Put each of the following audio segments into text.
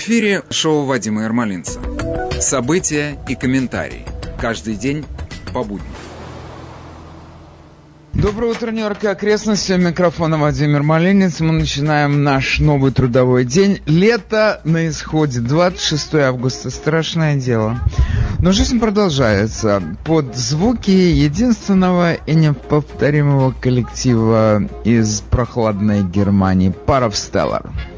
В эфире шоу Вадима Ермолинца. События и комментарии. Каждый день по будням. Доброе утро, Нью-Йорк и окрестности. Микрофона Владимир Малинец. Мы начинаем наш новый трудовой день. Лето на исходе. 26 августа. Страшное дело. Но жизнь продолжается. Под звуки единственного и неповторимого коллектива из прохладной Германии. Паров Stellar. Clap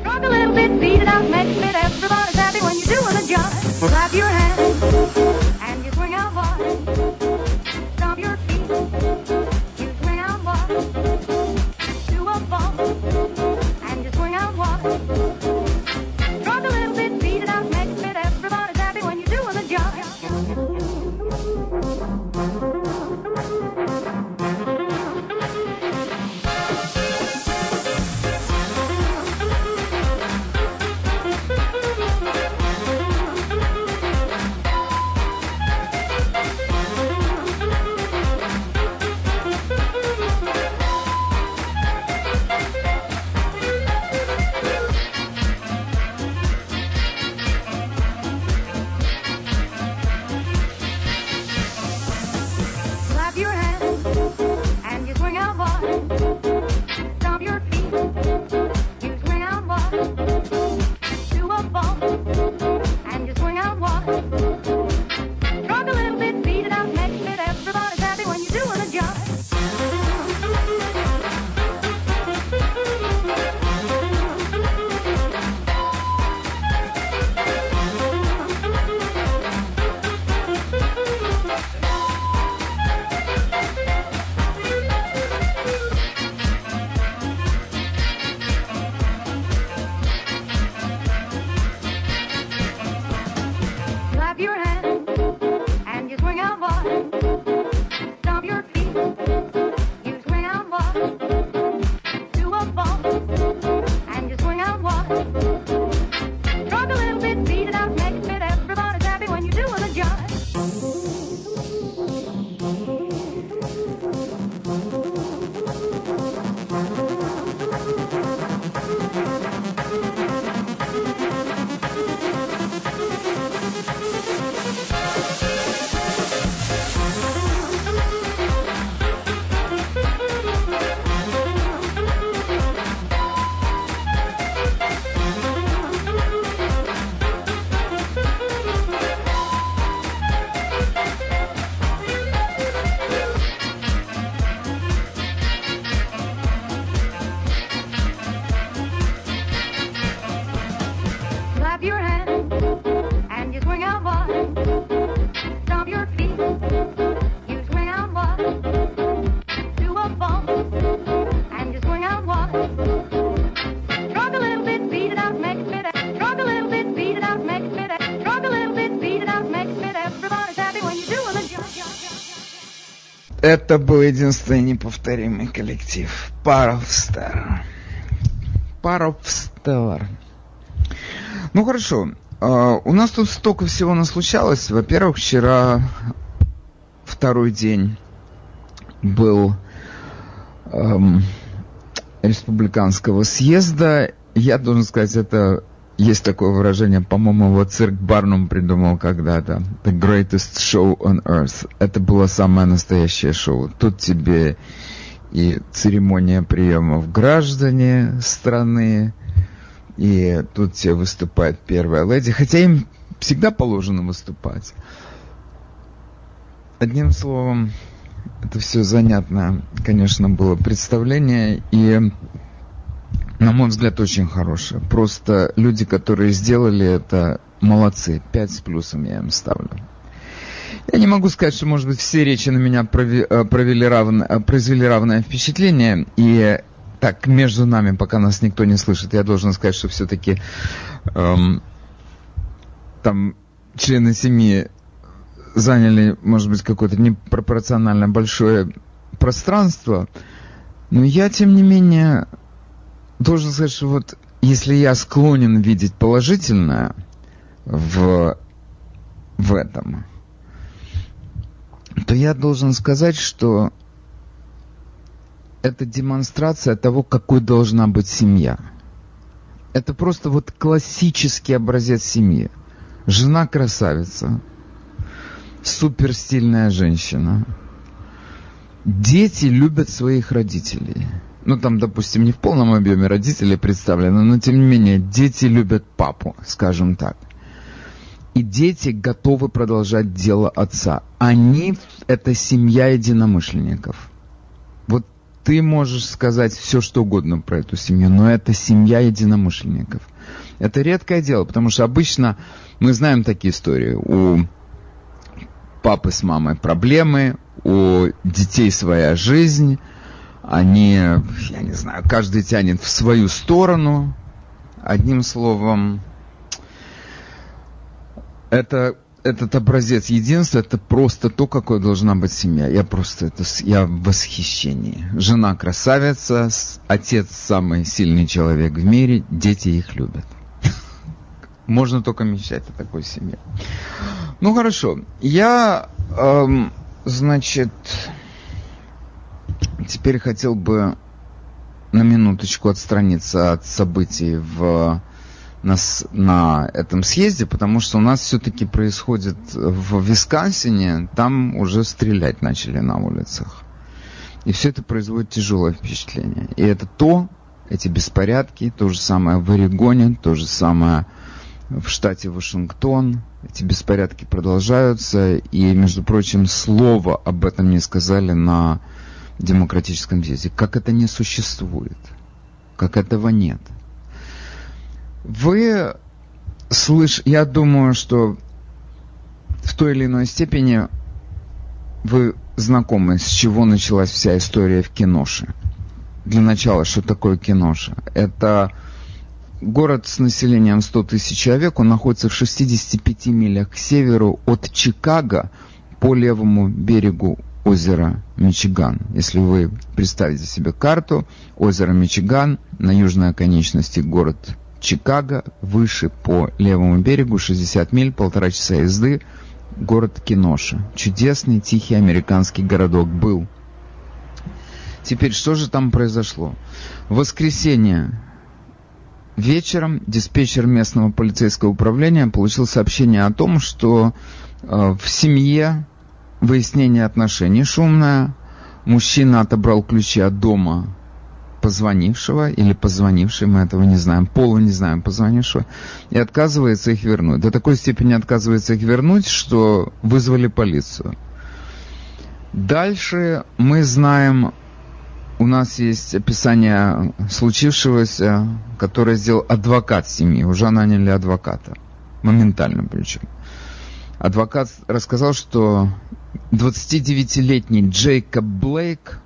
Это был единственный неповторимый коллектив. Паровстар. Паровстар. Ну хорошо. Uh, у нас тут столько всего наслучалось. Во-первых, вчера второй день был эм, республиканского съезда. Я должен сказать, это есть такое выражение, по-моему, его цирк Барнум придумал когда-то. The greatest show on earth. Это было самое настоящее шоу. Тут тебе и церемония приемов граждане страны, и тут тебе выступает первая леди, хотя им всегда положено выступать. Одним словом, это все занятное, конечно, было представление, и на мой взгляд, очень хорошая. Просто люди, которые сделали это, молодцы. Пять с плюсом я им ставлю. Я не могу сказать, что, может быть, все речи на меня э, провели равно, э, произвели равное впечатление. И так, между нами, пока нас никто не слышит, я должен сказать, что все-таки эм, там члены семьи заняли, может быть, какое-то непропорционально большое пространство. Но я, тем не менее, должен сказать, что вот если я склонен видеть положительное в, в этом, то я должен сказать, что это демонстрация того, какой должна быть семья. это просто вот классический образец семьи. Жена красавица, супер стильная женщина. Дети любят своих родителей. Ну, там, допустим, не в полном объеме родители представлены, но тем не менее, дети любят папу, скажем так. И дети готовы продолжать дело отца. Они – это семья единомышленников. Вот ты можешь сказать все, что угодно про эту семью, но это семья единомышленников. Это редкое дело, потому что обычно мы знаем такие истории. У папы с мамой проблемы, у детей своя жизнь, они, я не знаю, каждый тянет в свою сторону. Одним словом, это этот образец единства, это просто то, какой должна быть семья. Я просто, это, я в восхищении. Жена красавица, отец самый сильный человек в мире, дети их любят. Можно только мечтать о такой семье. Ну хорошо, я, эм, значит, теперь хотел бы на минуточку отстраниться от событий в на, на этом съезде, потому что у нас все-таки происходит в Висконсине, там уже стрелять начали на улицах. И все это производит тяжелое впечатление. И это то, эти беспорядки, то же самое в Орегоне, то же самое в штате Вашингтон. Эти беспорядки продолжаются, и, между прочим, слова об этом не сказали на демократическом съезде. Как это не существует? Как этого нет? Вы слышь, я думаю, что в той или иной степени вы знакомы, с чего началась вся история в киноше. Для начала, что такое киноша? Это город с населением 100 тысяч человек, он находится в 65 милях к северу от Чикаго по левому берегу озера Мичиган. Если вы представите себе карту, озеро Мичиган, на южной оконечности город Чикаго, выше по левому берегу, 60 миль, полтора часа езды, город Киноша. Чудесный, тихий американский городок был. Теперь, что же там произошло? В воскресенье вечером диспетчер местного полицейского управления получил сообщение о том, что э, в семье выяснение отношений шумное, мужчина отобрал ключи от дома позвонившего или позвонившей, мы этого не знаем, полу не знаем позвонившего, и отказывается их вернуть. До такой степени отказывается их вернуть, что вызвали полицию. Дальше мы знаем, у нас есть описание случившегося, которое сделал адвокат семьи. Уже наняли адвоката. Моментально причем. Адвокат рассказал, что 29-летний Джейкоб Блейк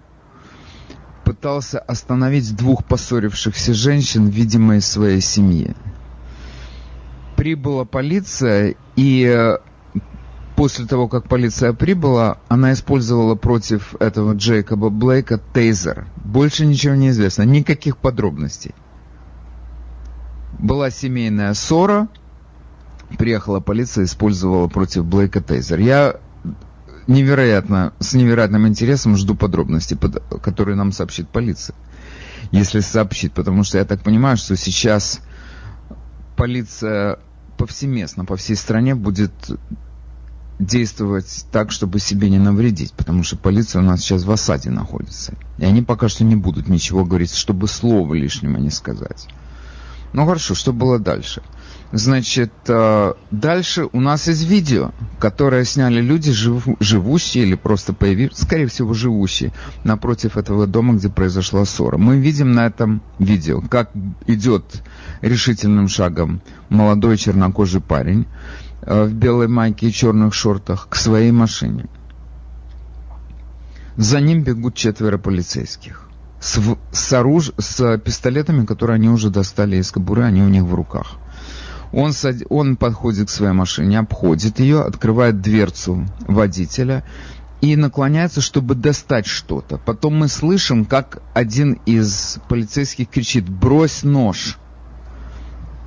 пытался остановить двух поссорившихся женщин, видимо, из своей семьи. Прибыла полиция, и э, после того, как полиция прибыла, она использовала против этого Джейкоба Блейка тейзер. Больше ничего не известно, никаких подробностей. Была семейная ссора, приехала полиция, использовала против Блейка тейзер. Я невероятно, с невероятным интересом жду подробностей, которые нам сообщит полиция. Если сообщит, потому что я так понимаю, что сейчас полиция повсеместно по всей стране будет действовать так, чтобы себе не навредить, потому что полиция у нас сейчас в осаде находится. И они пока что не будут ничего говорить, чтобы слова лишнего не сказать. Ну хорошо, что было дальше? Значит, э, дальше у нас есть видео, которое сняли люди, живущие или просто появившиеся, скорее всего, живущие напротив этого дома, где произошла ссора. Мы видим на этом видео, как идет решительным шагом молодой чернокожий парень э, в белой майке и черных шортах к своей машине. За ним бегут четверо полицейских с, с, оруж... с пистолетами, которые они уже достали из кобуры, они у них в руках. Он, сад... он подходит к своей машине, обходит ее, открывает дверцу водителя и наклоняется, чтобы достать что-то. Потом мы слышим, как один из полицейских кричит «брось нож!»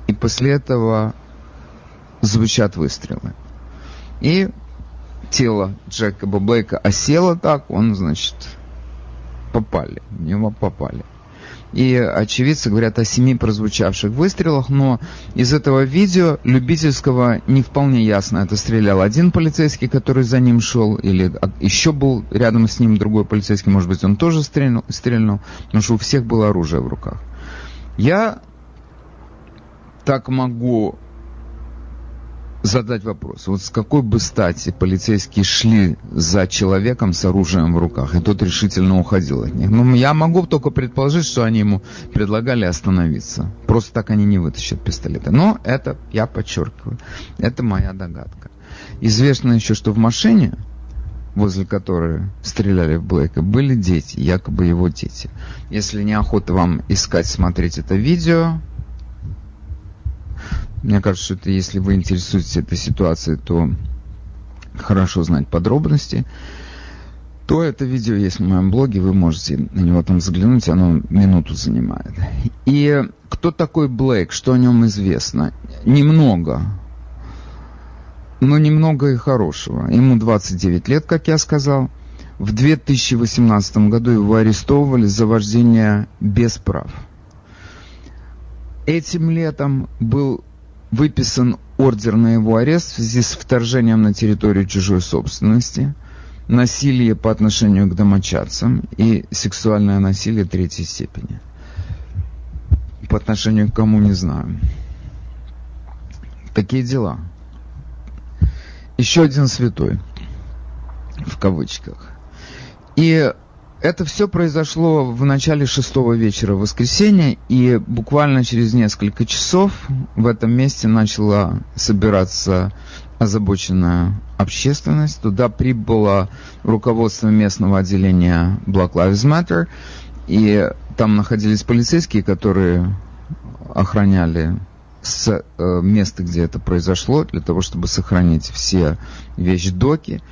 И после этого звучат выстрелы. И тело Джекоба Блейка осело так, он, значит, попали, в него попали. И очевидцы говорят о семи прозвучавших выстрелах, но из этого видео любительского не вполне ясно, это стрелял один полицейский, который за ним шел, или еще был рядом с ним другой полицейский, может быть, он тоже стрельнул, стрельнул потому что у всех было оружие в руках. Я так могу задать вопрос. Вот с какой бы стати полицейские шли за человеком с оружием в руках, и тот решительно уходил от них? Ну, я могу только предположить, что они ему предлагали остановиться. Просто так они не вытащат пистолеты. Но это, я подчеркиваю, это моя догадка. Известно еще, что в машине, возле которой стреляли в Блейка, были дети, якобы его дети. Если неохота вам искать, смотреть это видео, мне кажется, что это, если вы интересуетесь этой ситуацией, то хорошо знать подробности, то это видео есть в моем блоге, вы можете на него там заглянуть, оно минуту занимает. И кто такой Блейк, что о нем известно? Немного. Но немного и хорошего. Ему 29 лет, как я сказал. В 2018 году его арестовывали за вождение без прав. Этим летом был выписан ордер на его арест в связи с вторжением на территорию чужой собственности, насилие по отношению к домочадцам и сексуальное насилие третьей степени. По отношению к кому, не знаю. Такие дела. Еще один святой, в кавычках. И это все произошло в начале шестого вечера воскресенья, и буквально через несколько часов в этом месте начала собираться озабоченная общественность. Туда прибыло руководство местного отделения Black Lives Matter, и там находились полицейские, которые охраняли с э, места, где это произошло, для того, чтобы сохранить все вещдоки.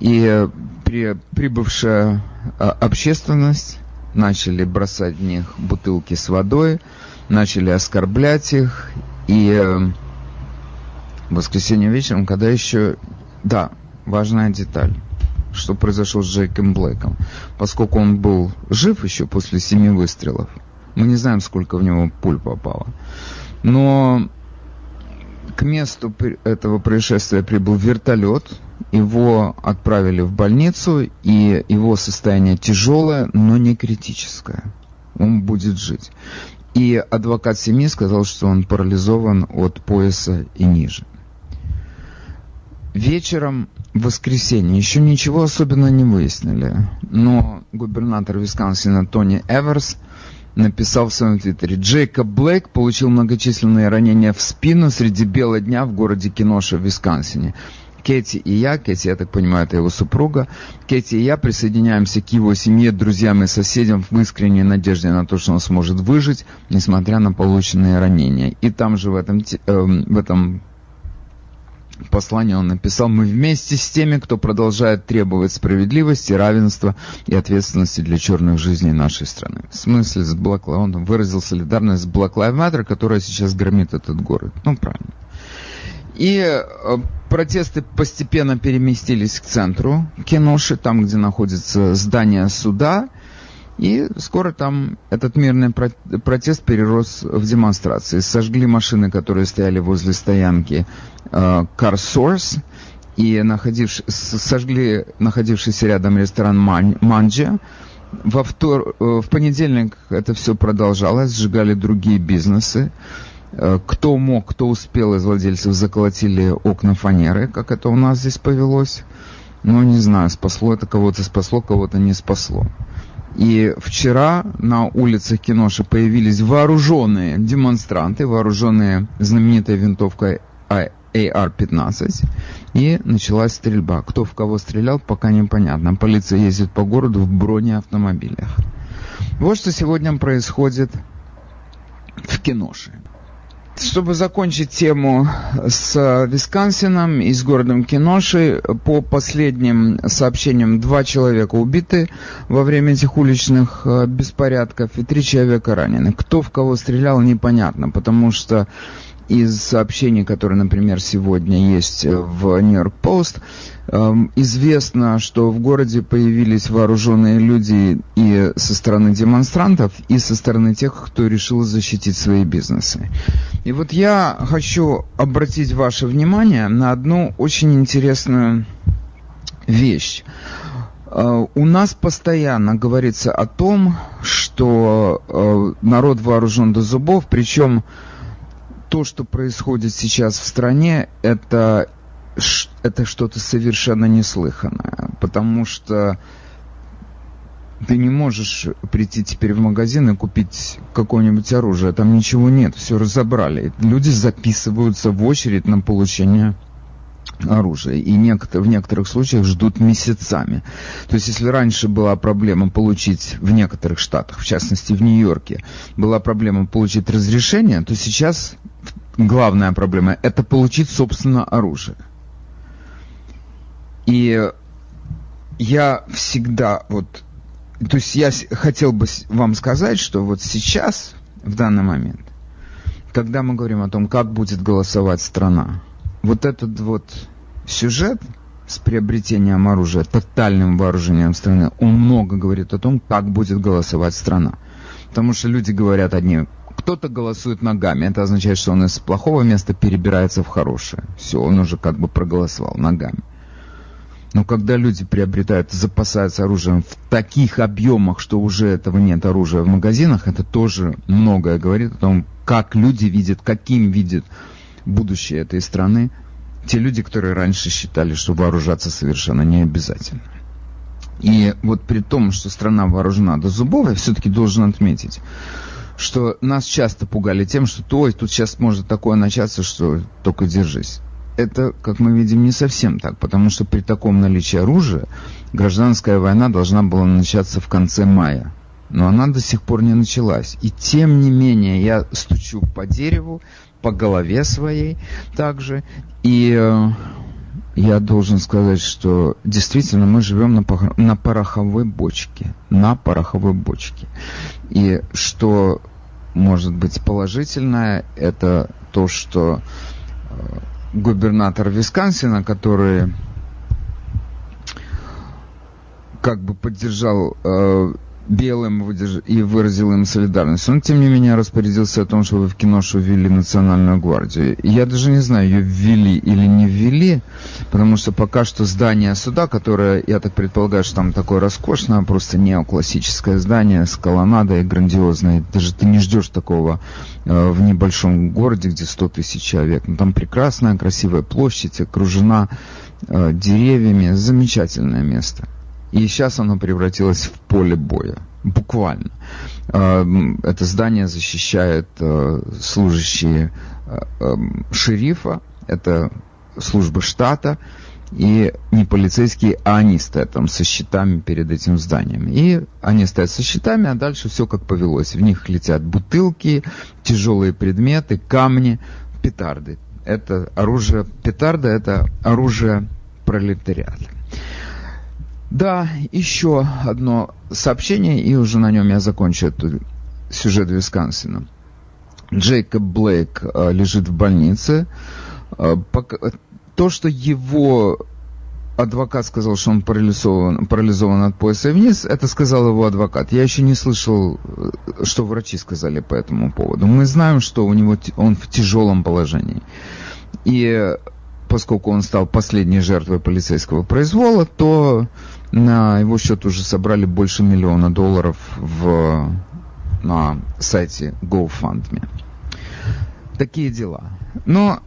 И при, прибывшая а, общественность начали бросать в них бутылки с водой, начали оскорблять их. И э, в воскресенье вечером, когда еще... Да, важная деталь. Что произошло с Джейком Блэком. Поскольку он был жив еще после семи выстрелов, мы не знаем, сколько в него пуль попало. Но к месту этого происшествия прибыл вертолет, его отправили в больницу, и его состояние тяжелое, но не критическое. Он будет жить. И адвокат семьи сказал, что он парализован от пояса и ниже. Вечером в воскресенье еще ничего особенно не выяснили, но губернатор Висконсина Тони Эверс написал в своем твиттере, Джейкоб Блейк получил многочисленные ранения в спину среди бела дня в городе Киноша в Висконсине. Кэти и я, Кэти, я так понимаю, это его супруга, Кэти и я присоединяемся к его семье, друзьям и соседям в искренней надежде на то, что он сможет выжить, несмотря на полученные ранения. И там же в этом, э, в этом послании он написал, мы вместе с теми, кто продолжает требовать справедливости, равенства и ответственности для черных жизней нашей страны. В смысле, с Black он выразил солидарность с Black Lives Matter, которая сейчас громит этот город. Ну, правильно. И э, протесты постепенно переместились к центру Кеноши, там, где находится здание суда. И скоро там этот мирный протест перерос в демонстрации. Сожгли машины, которые стояли возле стоянки э, Car Source, и находивш... сожгли находившийся рядом ресторан Манджи. Во втор... Э, в понедельник это все продолжалось, сжигали другие бизнесы. Кто мог, кто успел из владельцев заколотили окна фанеры, как это у нас здесь повелось. Ну, не знаю, спасло это кого-то, спасло, кого-то не спасло. И вчера на улицах Киноши появились вооруженные демонстранты, вооруженные знаменитой винтовкой AR-15, и началась стрельба. Кто в кого стрелял, пока непонятно. Полиция ездит по городу в бронеавтомобилях. Вот что сегодня происходит в Киноше. Чтобы закончить тему с Висконсином и с городом Киноши, по последним сообщениям, два человека убиты во время этих уличных э, беспорядков и три человека ранены. Кто в кого стрелял, непонятно, потому что из сообщений, которые, например, сегодня есть в Нью-Йорк Пост, известно, что в городе появились вооруженные люди и со стороны демонстрантов, и со стороны тех, кто решил защитить свои бизнесы. И вот я хочу обратить ваше внимание на одну очень интересную вещь. Э, у нас постоянно говорится о том, что э, народ вооружен до зубов, причем то, что происходит сейчас в стране, это, это что-то совершенно неслыханное, потому что ты не можешь прийти теперь в магазин и купить какое-нибудь оружие, там ничего нет, все разобрали. Люди записываются в очередь на получение оружия. И некотор, в некоторых случаях ждут месяцами. То есть, если раньше была проблема получить в некоторых штатах, в частности в Нью-Йорке, была проблема получить разрешение, то сейчас главная проблема – это получить, собственно, оружие. И я всегда вот... То есть я хотел бы вам сказать, что вот сейчас, в данный момент, когда мы говорим о том, как будет голосовать страна, вот этот вот сюжет с приобретением оружия, тотальным вооружением страны, он много говорит о том, как будет голосовать страна. Потому что люди говорят одни, кто-то голосует ногами, это означает, что он из плохого места перебирается в хорошее. Все, он уже как бы проголосовал ногами. Но когда люди приобретают, запасаются оружием в таких объемах, что уже этого нет оружия в магазинах, это тоже многое говорит о том, как люди видят, каким видят будущее этой страны те люди, которые раньше считали, что вооружаться совершенно не обязательно. И вот при том, что страна вооружена до зубов, я все-таки должен отметить, что нас часто пугали тем, что ой, тут сейчас может такое начаться, что только держись. Это, как мы видим, не совсем так, потому что при таком наличии оружия гражданская война должна была начаться в конце мая но она до сих пор не началась. И тем не менее я стучу по дереву, по голове своей также, и э, я должен сказать, что действительно мы живем на, на пороховой бочке, на пороховой бочке. И что может быть положительное, это то, что э, губернатор Висконсина, который как бы поддержал э, белым и выразил им солидарность. Он, тем не менее, распорядился о том, чтобы в киношу ввели Национальную гвардию. Я даже не знаю, ее ввели или не ввели, потому что пока что здание суда, которое, я так предполагаю, что там такое роскошное, просто неоклассическое здание с колоннадой грандиозной, даже ты не ждешь такого э, в небольшом городе, где 100 тысяч человек. Но там прекрасная, красивая площадь, окружена э, деревьями, замечательное место. И сейчас оно превратилось в поле боя. Буквально. А, это здание защищает а, служащие а, шерифа, это служба штата, и не полицейские, а они стоят там со щитами перед этим зданием. И они стоят со щитами, а дальше все как повелось. В них летят бутылки, тяжелые предметы, камни, петарды. Это оружие, петарда это оружие пролетариата. Да, еще одно сообщение, и уже на нем я закончу этот сюжет Висконсина. Джейкоб Блейк э, лежит в больнице. Э, то, что его адвокат сказал, что он парализован, парализован от пояса вниз, это сказал его адвокат. Я еще не слышал, э, что врачи сказали по этому поводу. Мы знаем, что у него он в тяжелом положении. И поскольку он стал последней жертвой полицейского произвола, то на его счет уже собрали больше миллиона долларов в, на сайте GoFundMe. Такие дела. Но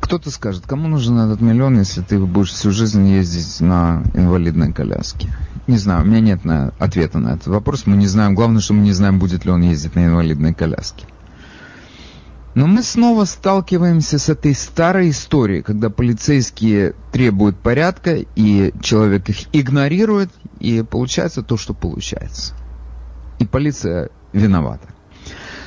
кто-то скажет, кому нужен этот миллион, если ты будешь всю жизнь ездить на инвалидной коляске? Не знаю, у меня нет на, ответа на этот вопрос. Мы не знаем. Главное, что мы не знаем, будет ли он ездить на инвалидной коляске. Но мы снова сталкиваемся с этой старой историей, когда полицейские требуют порядка, и человек их игнорирует, и получается то, что получается. И полиция виновата.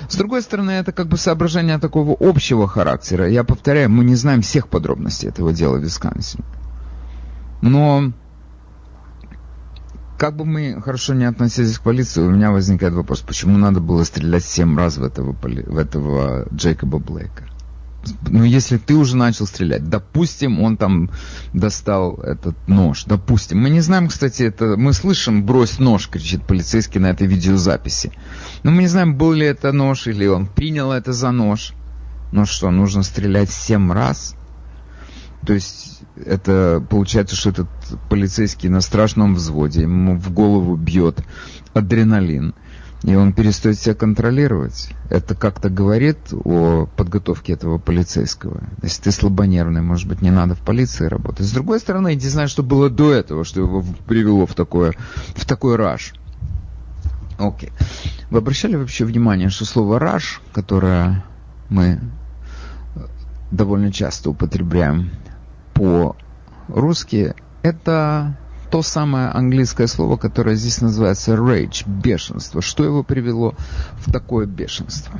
С другой стороны, это как бы соображение такого общего характера. Я повторяю, мы не знаем всех подробностей этого дела в Висконсине. Но как бы мы хорошо не относились к полиции, у меня возникает вопрос, почему надо было стрелять семь раз в этого, в этого Джейкоба Блейка? ну, если ты уже начал стрелять, допустим, он там достал этот нож, допустим. Мы не знаем, кстати, это, мы слышим, брось нож, кричит полицейский на этой видеозаписи. Но мы не знаем, был ли это нож, или он принял это за нож. Ну что, нужно стрелять семь раз? То есть это получается, что этот полицейский на страшном взводе, ему в голову бьет адреналин и он перестает себя контролировать. Это как-то говорит о подготовке этого полицейского. Если ты слабонервный, может быть, не надо в полиции работать. С другой стороны, я не знаю, что было до этого, что его привело в, такое, в такой раж. Окей. Вы обращали вообще внимание, что слово раш, которое мы довольно часто употребляем по-русски, это то самое английское слово, которое здесь называется rage, бешенство. Что его привело в такое бешенство?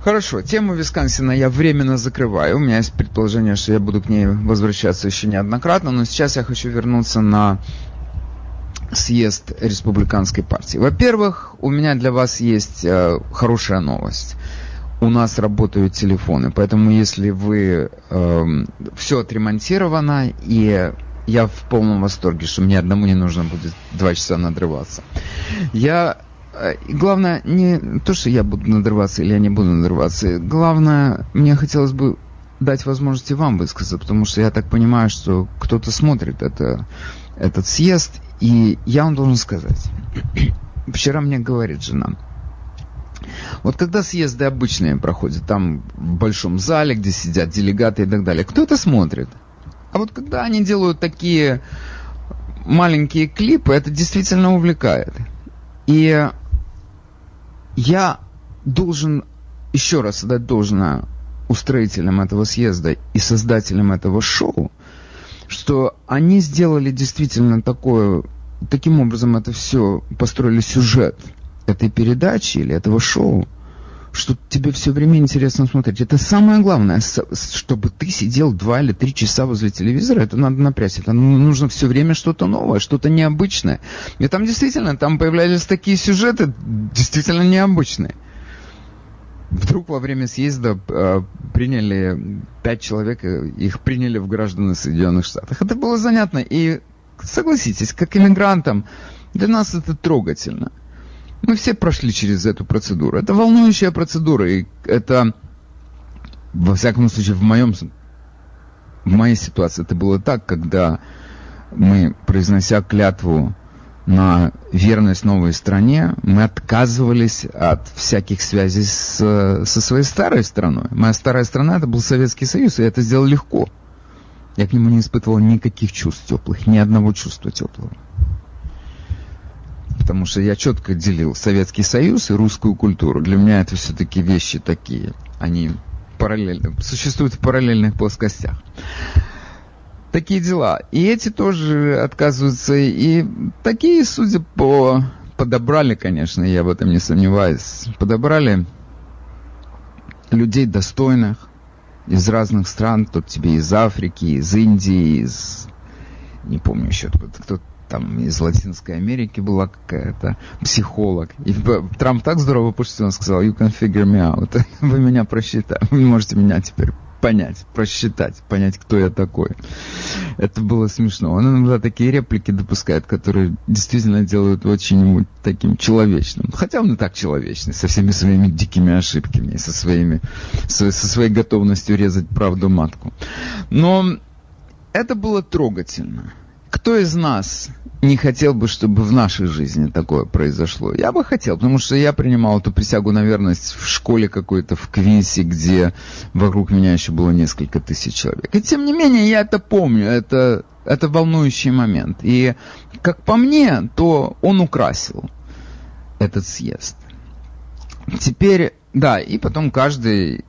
Хорошо, тему Висконсина я временно закрываю. У меня есть предположение, что я буду к ней возвращаться еще неоднократно, но сейчас я хочу вернуться на съезд республиканской партии. Во-первых, у меня для вас есть э, хорошая новость у нас работают телефоны, поэтому если вы э, все отремонтировано и я в полном восторге, что мне одному не нужно будет два часа надрываться. Я э, главное не то, что я буду надрываться или я не буду надрываться. Главное, мне хотелось бы дать возможности вам высказаться, потому что я так понимаю, что кто-то смотрит это, этот съезд, и я вам должен сказать. Вчера мне говорит жена, вот когда съезды обычные проходят, там в большом зале, где сидят делегаты и так далее, кто это смотрит? А вот когда они делают такие маленькие клипы, это действительно увлекает. И я должен еще раз отдать должное устроителям этого съезда и создателям этого шоу, что они сделали действительно такое, таким образом это все, построили сюжет этой передачи или этого шоу, что тебе все время интересно смотреть. Это самое главное, чтобы ты сидел два или три часа возле телевизора, это надо напрячься. Это нужно все время что-то новое, что-то необычное. И там действительно, там появлялись такие сюжеты, действительно необычные. Вдруг во время съезда э, приняли пять человек, их приняли в граждане Соединенных Штатов. Это было занятно. И согласитесь, как иммигрантам, для нас это трогательно. Мы все прошли через эту процедуру. Это волнующая процедура, и это, во всяком случае, в моем, в моей ситуации это было так, когда мы, произнося клятву на верность новой стране, мы отказывались от всяких связей с, со своей старой страной. Моя старая страна это был Советский Союз, и это сделал легко. Я к нему не испытывал никаких чувств теплых, ни одного чувства теплого потому что я четко делил Советский Союз и русскую культуру. Для меня это все-таки вещи такие, они параллельно, существуют в параллельных плоскостях. Такие дела. И эти тоже отказываются. И такие, судя по... Подобрали, конечно, я в этом не сомневаюсь. Подобрали людей достойных из разных стран. Тут тебе из Африки, из Индии, из... Не помню еще, кто там из Латинской Америки была какая-то психолог. И Трамп так здорово пошутил, он сказал, you can figure me out. Вы меня просчитаете, вы можете меня теперь понять, просчитать, понять, кто я такой. Это было смешно. Он иногда такие реплики допускает, которые действительно делают очень таким человечным. Хотя он и так человечный, со всеми своими дикими ошибками, со, своими, со, со своей готовностью резать правду матку. Но это было трогательно. Кто из нас не хотел бы, чтобы в нашей жизни такое произошло. Я бы хотел, потому что я принимал эту присягу на верность в школе какой-то, в Квинсе, где вокруг меня еще было несколько тысяч человек. И тем не менее, я это помню, это, это волнующий момент. И, как по мне, то он украсил этот съезд. Теперь, да, и потом каждый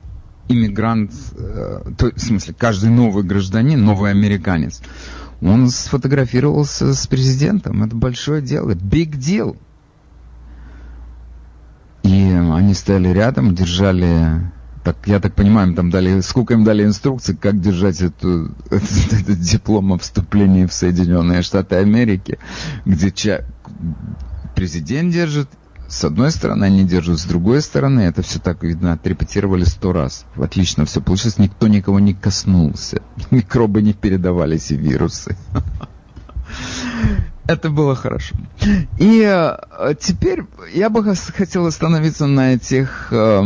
иммигрант, э, то, в смысле, каждый новый гражданин, новый американец, он сфотографировался с президентом. Это большое дело. Big deal. И они стояли рядом, держали так, я так понимаю, им там дали, сколько им дали инструкций, как держать эту, этот, этот диплом о вступлении в Соединенные Штаты Америки, где ча, президент держит, с одной стороны, они держат с другой стороны. Это все так, видно, отрепетировали сто раз. Отлично все получилось. Никто никого не коснулся. Микробы не передавались и вирусы. Это было хорошо. И э, теперь я бы хотел остановиться на этих э,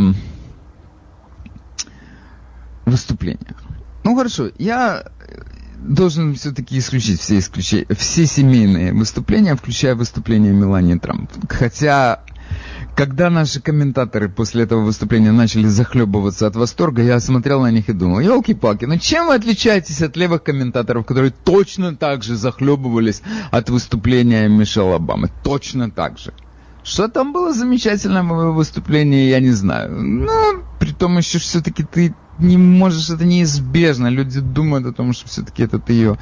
выступлениях. Ну хорошо, я должен все-таки исключить все, исключения, все семейные выступления, включая выступление Мелании Трамп. Хотя когда наши комментаторы после этого выступления начали захлебываться от восторга, я смотрел на них и думал, елки-палки, ну чем вы отличаетесь от левых комментаторов, которые точно так же захлебывались от выступления Мишель Обамы? Точно так же. Что там было замечательное выступление, я не знаю. Но при том еще все-таки ты не можешь, это неизбежно. Люди думают о том, что все-таки это ты ее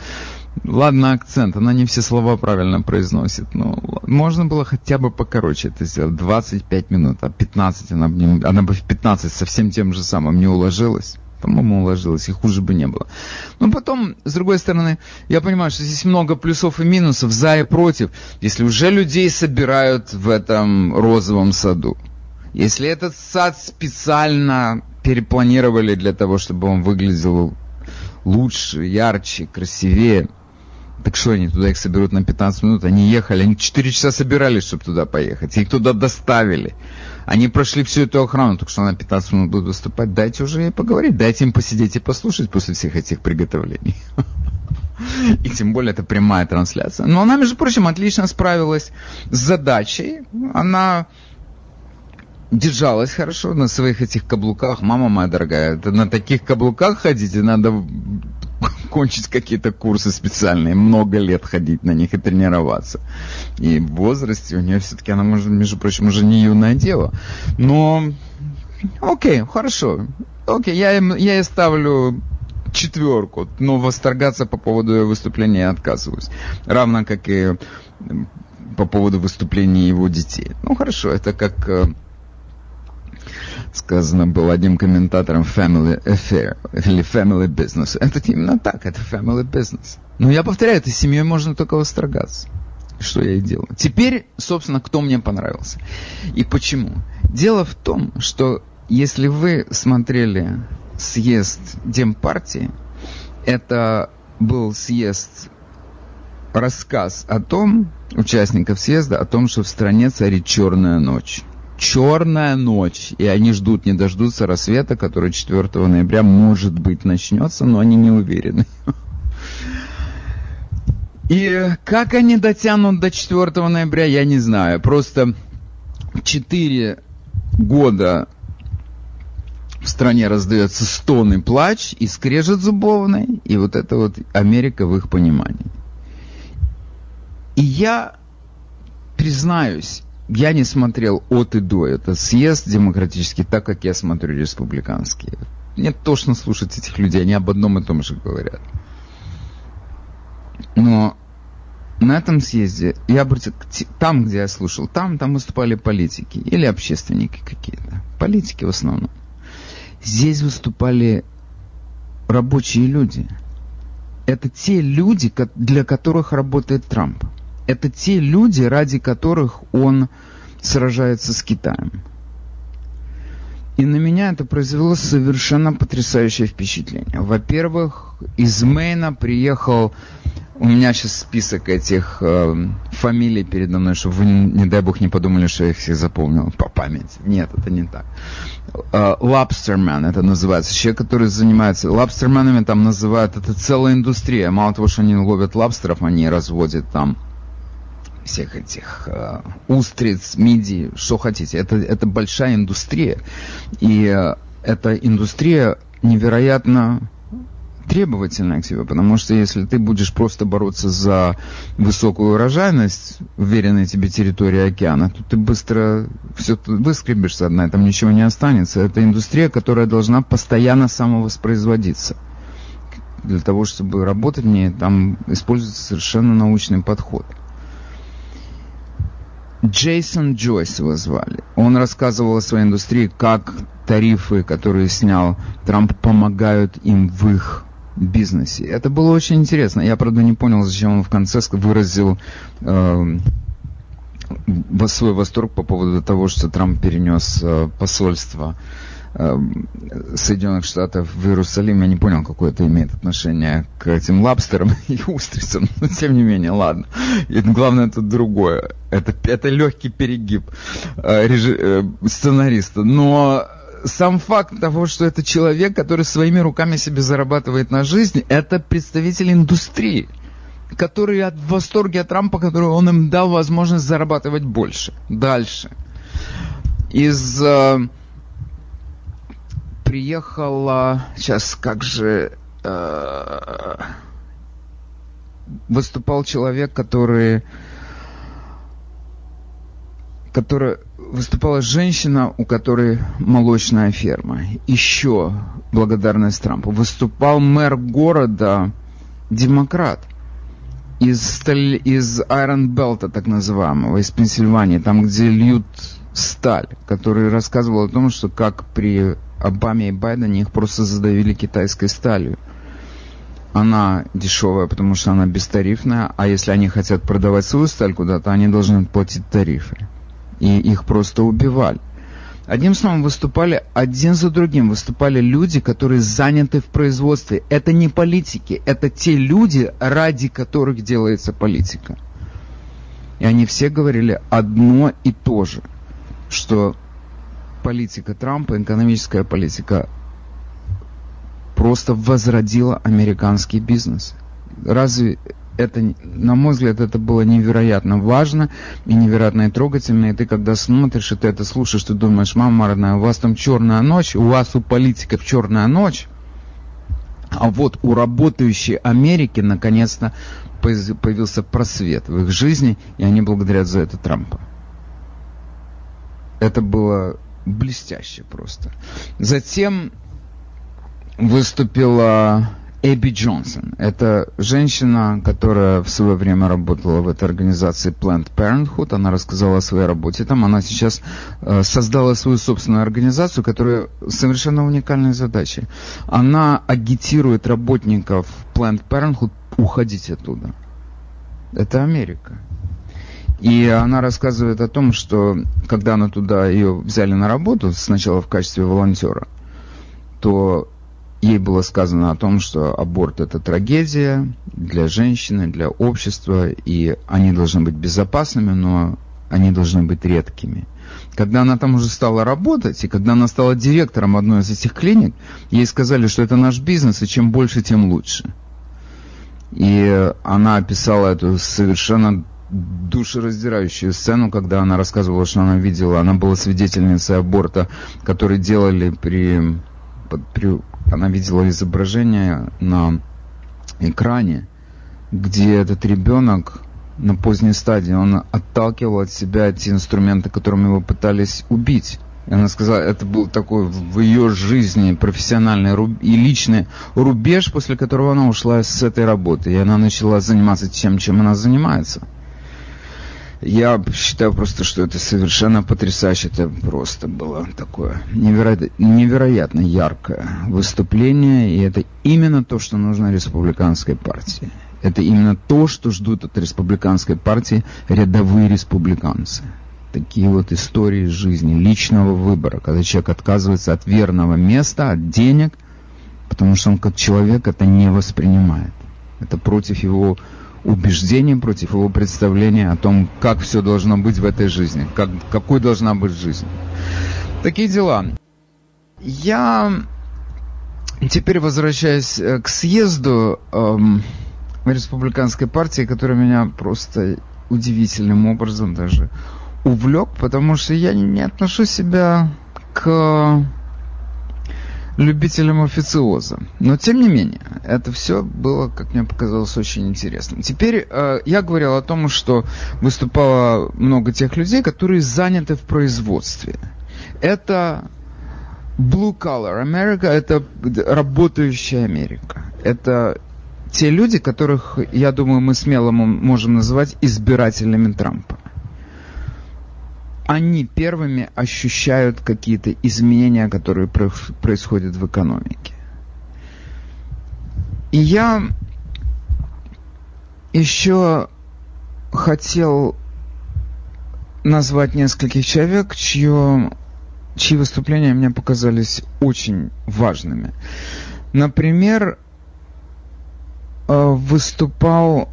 Ладно, акцент, она не все слова правильно произносит, но можно было хотя бы покороче это сделать, 25 минут, а 15 она бы, она бы в 15 совсем тем же самым не уложилась. По-моему, уложилась, и хуже бы не было. Но потом, с другой стороны, я понимаю, что здесь много плюсов и минусов, за и против. Если уже людей собирают в этом розовом саду, если этот сад специально перепланировали для того, чтобы он выглядел лучше, ярче, красивее, так что они туда их соберут на 15 минут? Они ехали, они 4 часа собирались, чтобы туда поехать. Их туда доставили. Они прошли всю эту охрану, так что на 15 минут будут выступать. Дайте уже ей поговорить, дайте им посидеть и послушать после всех этих приготовлений. И тем более это прямая трансляция. Но она, между прочим, отлично справилась с задачей. Она держалась хорошо на своих этих каблуках. Мама моя дорогая, на таких каблуках ходите, надо кончить какие-то курсы специальные, много лет ходить на них и тренироваться. И в возрасте у нее все-таки, она, может, между прочим, уже не юное дело. Но, окей, хорошо. Окей, я, я ей ставлю четверку, но восторгаться по поводу ее выступления я отказываюсь. Равно как и по поводу выступления его детей. Ну хорошо, это как э, сказано было одним комментатором family affair или family business. Это именно так, это family business. Но я повторяю, этой семьей можно только восторгаться. Что я и делаю. Теперь, собственно, кто мне понравился. И почему. Дело в том, что если вы смотрели съезд Демпартии, это был съезд, рассказ о том, участников съезда, о том, что в стране царит черная ночь черная ночь, и они ждут, не дождутся рассвета, который 4 ноября, может быть, начнется, но они не уверены. И как они дотянут до 4 ноября, я не знаю. Просто 4 года в стране раздается стон и плач, и скрежет зубовный, и вот это вот Америка в их понимании. И я признаюсь, я не смотрел от и до. Это съезд демократический, так как я смотрю республиканский. Мне тошно слушать этих людей, они об одном и том же говорят. Но на этом съезде я обратил, там, где я слушал, там, там выступали политики или общественники какие-то. Политики в основном. Здесь выступали рабочие люди. Это те люди, для которых работает Трамп это те люди, ради которых он сражается с Китаем. И на меня это произвело совершенно потрясающее впечатление. Во-первых, из Мейна приехал... У меня сейчас список этих э, фамилий передо мной, чтобы вы, не дай бог, не подумали, что я их все запомнил по памяти. Нет, это не так. Э, Lobsterman это называется. Человек, который занимается... Лобстерменами там называют... Это целая индустрия. Мало того, что они ловят лобстеров, они разводят там всех этих э, устриц, мидий, что хотите. Это, это большая индустрия. И э, эта индустрия невероятно требовательная к себе, потому что если ты будешь просто бороться за высокую урожайность, уверенной тебе территории океана, то ты быстро все выскребешься, на этом ничего не останется. Это индустрия, которая должна постоянно самовоспроизводиться. Для того, чтобы работать в ней, там используется совершенно научный подход. Джейсон Джойс его звали. Он рассказывал о своей индустрии, как тарифы, которые снял Трамп, помогают им в их бизнесе. Это было очень интересно. Я, правда, не понял, зачем он в конце выразил э, свой восторг по поводу того, что Трамп перенес э, посольство э, Соединенных Штатов в Иерусалим. Я не понял, какое это имеет отношение к этим лабстерам и устрицам. Но тем не менее, ладно. И главное это другое. Это, это легкий перегиб э, режи, сценариста. Но сам факт того, что это человек, который своими руками себе зарабатывает на жизнь, это представитель индустрии которые в восторге от Трампа, который он им дал возможность зарабатывать больше. Дальше. Из... Э, приехала... Сейчас, как же... Э, выступал человек, который... Которая выступала женщина, у которой молочная ферма. Еще благодарность Трампу. Выступал мэр города, демократ – из, сталь, из Iron Belt, так называемого, из Пенсильвании, там, где льют сталь, который рассказывал о том, что как при Обаме и Байдене их просто задавили китайской сталью. Она дешевая, потому что она бестарифная, а если они хотят продавать свою сталь куда-то, они должны платить тарифы. И их просто убивали. Одним словом, выступали один за другим, выступали люди, которые заняты в производстве. Это не политики, это те люди, ради которых делается политика. И они все говорили одно и то же, что политика Трампа, экономическая политика, просто возродила американский бизнес. Разве это, на мой взгляд, это было невероятно важно и невероятно и трогательно. И ты, когда смотришь и ты это слушаешь, ты думаешь, мама родная, у вас там черная ночь, у вас у политиков черная ночь. А вот у работающей Америки наконец-то появился просвет в их жизни, и они благодарят за это Трампа. Это было блестяще просто. Затем выступила Эбби Джонсон. Это женщина, которая в свое время работала в этой организации Planned Parenthood. Она рассказала о своей работе там. Она сейчас э, создала свою собственную организацию, которая совершенно уникальной задачей. Она агитирует работников Planned Parenthood уходить оттуда. Это Америка. И она рассказывает о том, что когда она туда ее взяли на работу, сначала в качестве волонтера, то ей было сказано о том, что аборт это трагедия для женщины, для общества, и они должны быть безопасными, но они должны быть редкими. Когда она там уже стала работать, и когда она стала директором одной из этих клиник, ей сказали, что это наш бизнес, и чем больше, тем лучше. И она описала эту совершенно душераздирающую сцену, когда она рассказывала, что она видела, она была свидетельницей аборта, который делали при, при она видела изображение на экране, где этот ребенок на поздней стадии, он отталкивал от себя эти инструменты, которыми его пытались убить. И она сказала, это был такой в ее жизни профессиональный и личный рубеж, после которого она ушла с этой работы. И она начала заниматься тем, чем она занимается. Я считаю просто, что это совершенно потрясающе. Это просто было такое неверо... невероятно яркое выступление. И это именно то, что нужно республиканской партии. Это именно то, что ждут от республиканской партии рядовые республиканцы. Такие вот истории жизни, личного выбора, когда человек отказывается от верного места, от денег, потому что он как человек это не воспринимает. Это против его убеждением, против его представления о том, как все должно быть в этой жизни, как, какой должна быть жизнь. Такие дела. Я теперь возвращаюсь э, к съезду эм, республиканской партии, который меня просто удивительным образом даже увлек, потому что я не отношу себя к любителям официоза. Но тем не менее, это все было, как мне показалось, очень интересным. Теперь э, я говорил о том, что выступало много тех людей, которые заняты в производстве. Это Blue Collar America, это работающая Америка. Это те люди, которых, я думаю, мы смело можем называть избирателями Трампа они первыми ощущают какие-то изменения, которые происходят в экономике. И я еще хотел назвать нескольких человек, чье, чьи выступления мне показались очень важными. Например, э, выступал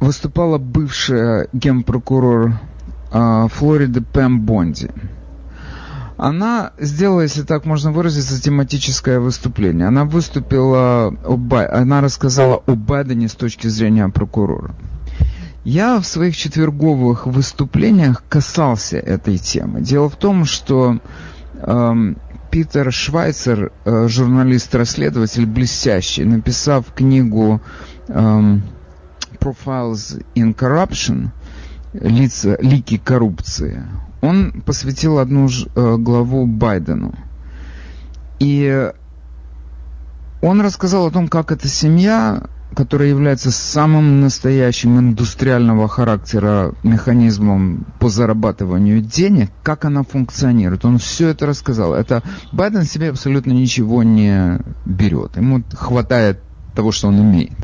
выступала бывшая генпрокурор э, Флориды Пэм Бонди. Она сделала, если так можно выразиться, тематическое выступление. Она выступила, она рассказала о Байдене с точки зрения прокурора. Я в своих четверговых выступлениях касался этой темы. Дело в том, что э, Питер Швайцер, э, журналист-расследователь блестящий, написав книгу э, Profiles in Corruption, лица, лики коррупции, он посвятил одну э, главу Байдену. И он рассказал о том, как эта семья, которая является самым настоящим индустриального характера механизмом по зарабатыванию денег, как она функционирует. Он все это рассказал. Это Байден себе абсолютно ничего не берет. Ему хватает того, что он имеет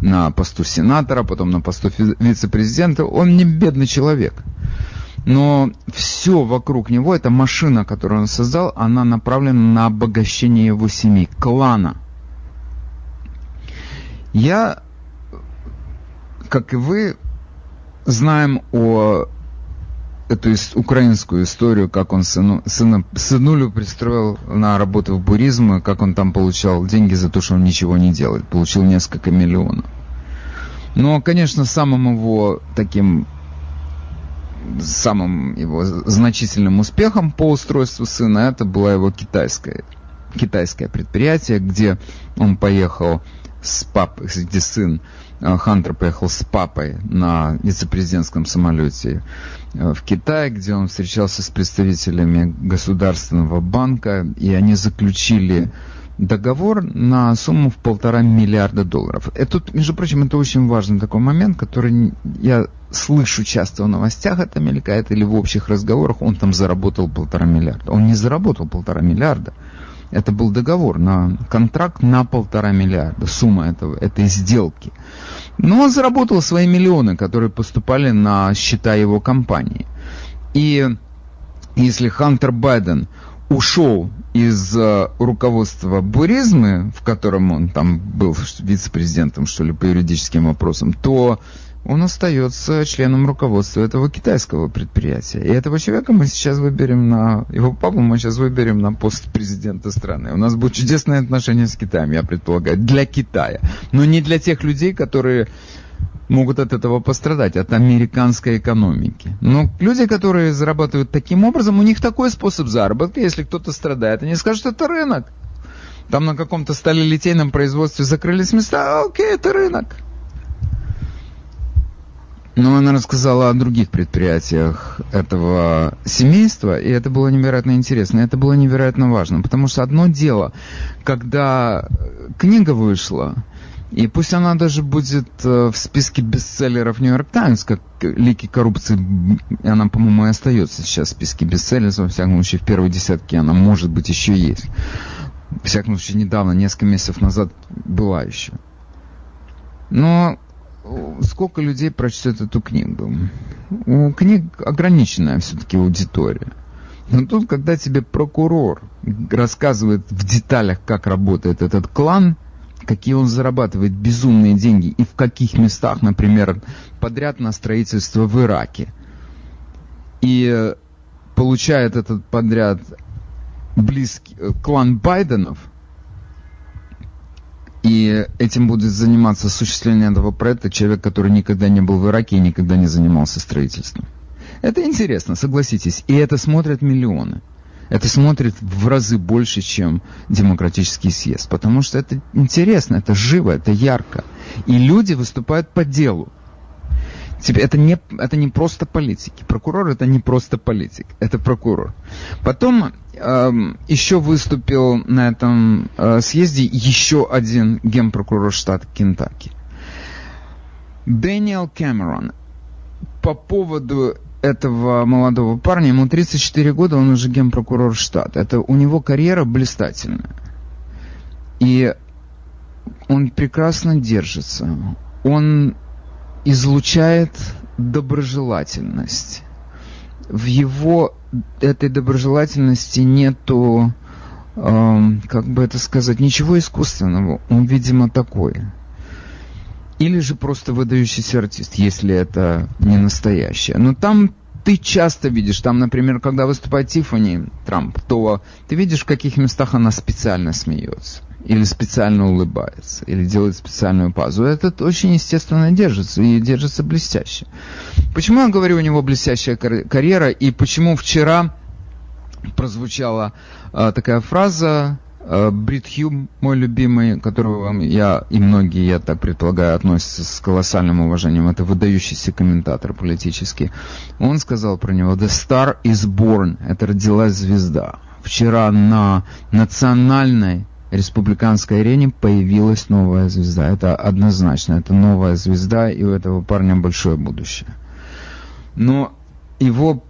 на посту сенатора, потом на посту вице-президента. Он не бедный человек. Но все вокруг него, эта машина, которую он создал, она направлена на обогащение его семьи, клана. Я, как и вы, знаем о эту украинскую историю, как он сыну, сына, сынулю пристроил на работу в буризм, как он там получал деньги за то, что он ничего не делает. Получил несколько миллионов. Но, конечно, самым его таким самым его значительным успехом по устройству сына это было его китайское, китайское предприятие, где он поехал с папой, где сын Хантер поехал с папой на вице-президентском самолете э, в Китай, где он встречался с представителями Государственного банка, и они заключили договор на сумму в полтора миллиарда долларов. Это, между прочим, это очень важный такой момент, который я слышу часто в новостях, это мелькает, или в общих разговорах, он там заработал полтора миллиарда. Он не заработал полтора миллиарда. Это был договор на контракт на полтора миллиарда, сумма этого, этой сделки. Но он заработал свои миллионы, которые поступали на счета его компании. И если Хантер Байден ушел из uh, руководства Буризмы, в котором он там был вице-президентом, что ли, по юридическим вопросам, то он остается членом руководства этого китайского предприятия. И этого человека мы сейчас выберем на... Его папу мы сейчас выберем на пост президента страны. У нас будет чудесное отношение с Китаем, я предполагаю, для Китая. Но не для тех людей, которые могут от этого пострадать, от американской экономики. Но люди, которые зарабатывают таким образом, у них такой способ заработка, если кто-то страдает, они скажут, это рынок. Там на каком-то сталелитейном производстве закрылись места, а, окей, это рынок. Но она рассказала о других предприятиях этого семейства, и это было невероятно интересно, это было невероятно важно, потому что одно дело, когда книга вышла, и пусть она даже будет э, в списке бестселлеров Нью-Йорк Таймс, как лики коррупции, она, по-моему, и остается сейчас в списке бестселлеров, во всяком случае, в первой десятке она, может быть, еще есть. В всяком случае, недавно, несколько месяцев назад была еще. Но сколько людей прочтет эту книгу? У книг ограниченная все-таки аудитория. Но тут, когда тебе прокурор рассказывает в деталях, как работает этот клан, какие он зарабатывает безумные деньги и в каких местах, например, подряд на строительство в Ираке, и получает этот подряд близкий э, клан Байденов – и этим будет заниматься осуществление этого проекта человек, который никогда не был в Ираке и никогда не занимался строительством. Это интересно, согласитесь. И это смотрят миллионы. Это смотрит в разы больше, чем демократический съезд. Потому что это интересно, это живо, это ярко. И люди выступают по делу. Тебе, это, не, это не просто политики. Прокурор это не просто политик, это прокурор. Потом еще выступил на этом э, съезде еще один генпрокурор штата Кентаки. Дэниел Кэмерон. По поводу этого молодого парня, ему 34 года, он уже генпрокурор штата. Это у него карьера блистательная. И он прекрасно держится. Он излучает доброжелательность. В его этой доброжелательности нету, э, как бы это сказать, ничего искусственного. Он, видимо, такой. Или же просто выдающийся артист, если это не настоящее. Но там ты часто видишь, там, например, когда выступает Тиффани Трамп, то ты видишь, в каких местах она специально смеется или специально улыбается, или делает специальную пазу. Это очень естественно держится, и держится блестяще. Почему я говорю, у него блестящая карьера, и почему вчера прозвучала э, такая фраза э, Брит Хью, мой любимый, которого я и многие, я так предполагаю, относятся с колоссальным уважением, это выдающийся комментатор политический, он сказал про него «The star is born», это родилась звезда. Вчера на национальной республиканской арене появилась новая звезда. Это однозначно, это новая звезда, и у этого парня большое будущее. Но его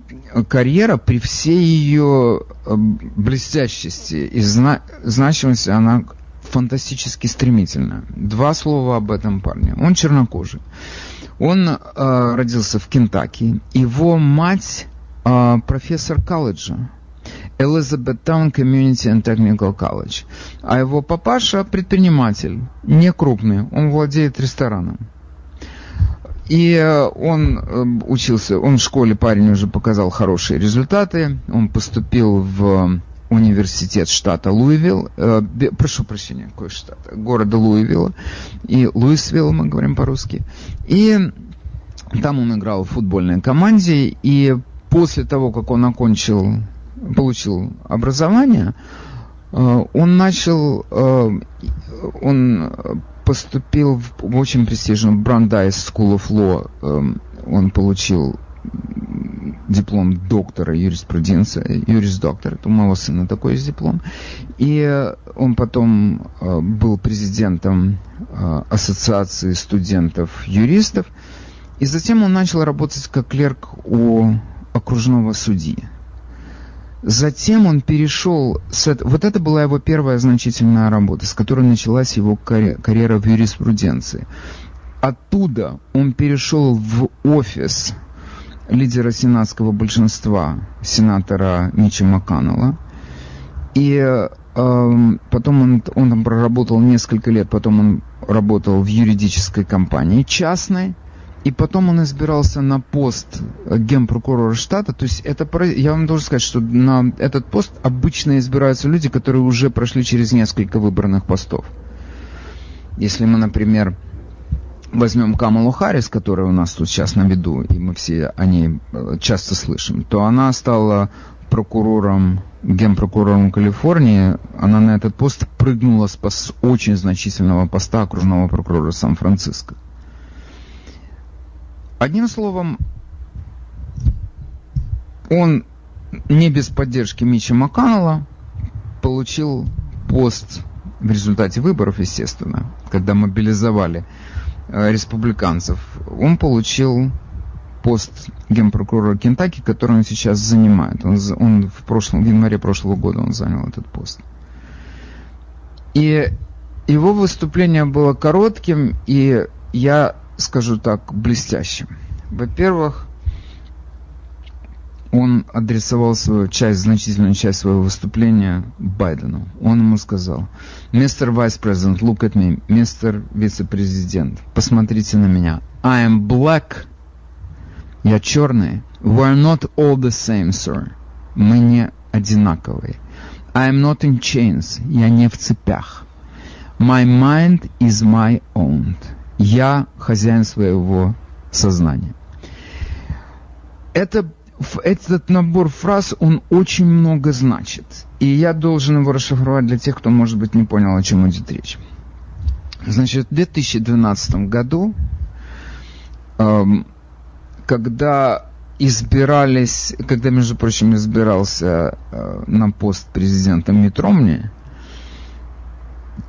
карьера при всей ее э, блестящести и зна- значимости, она фантастически стремительная. Два слова об этом парне. Он чернокожий. Он э, родился в Кентаки. Его мать э, профессор колледжа. Elizabethtown Community and Technical College. А его папаша предприниматель, не крупный, он владеет рестораном. И э, он э, учился, он в школе парень уже показал хорошие результаты, он поступил в университет штата Луивилл, э, прошу прощения, какой штат, города Луивилла, и Луисвилл, мы говорим по-русски, и там он играл в футбольной команде, и после того, как он окончил получил образование, э, он начал, э, он поступил в очень престижную Брандайс School of Law, э, он получил диплом доктора юриспруденции, юрис-доктор, это у моего сына такой есть диплом. И он потом был президентом Ассоциации студентов-юристов, и затем он начал работать как клерк у окружного судьи. Затем он перешел... С... Вот это была его первая значительная работа, с которой началась его карьера в юриспруденции. Оттуда он перешел в офис лидера сенатского большинства, сенатора Мичи МакКаннелла. И э, потом он, он там проработал несколько лет, потом он работал в юридической компании частной, и потом он избирался на пост генпрокурора штата. То есть это, я вам должен сказать, что на этот пост обычно избираются люди, которые уже прошли через несколько выбранных постов. Если мы, например, возьмем Камалу Харрис, которая у нас тут сейчас на виду, и мы все о ней э, часто слышим, то она стала прокурором, генпрокурором Калифорнии, она на этот пост прыгнула с очень значительного поста окружного прокурора Сан-Франциско. Одним словом, он не без поддержки Мичи МакКоннелла получил пост в результате выборов, естественно, когда мобилизовали э, республиканцев, он получил пост генпрокурора Кентаки, который он сейчас занимает. Он, он в, прошлом, в январе прошлого года он занял этот пост. И его выступление было коротким, и я скажу так, блестящим. Во-первых, он адресовал свою часть, значительную часть своего выступления Байдену. Он ему сказал, мистер вице-президент, look at me, мистер вице-президент, посмотрите на меня. I am black, я черный. We are not all the same, sir. Мы не одинаковые. I am not in chains, я не в цепях. My mind is my own. Я хозяин своего сознания. Это, этот набор фраз, он очень много значит. И я должен его расшифровать для тех, кто, может быть, не понял, о чем идет речь. Значит, в 2012 году, эм, когда избирались, когда, между прочим, избирался э, на пост президента Митромни,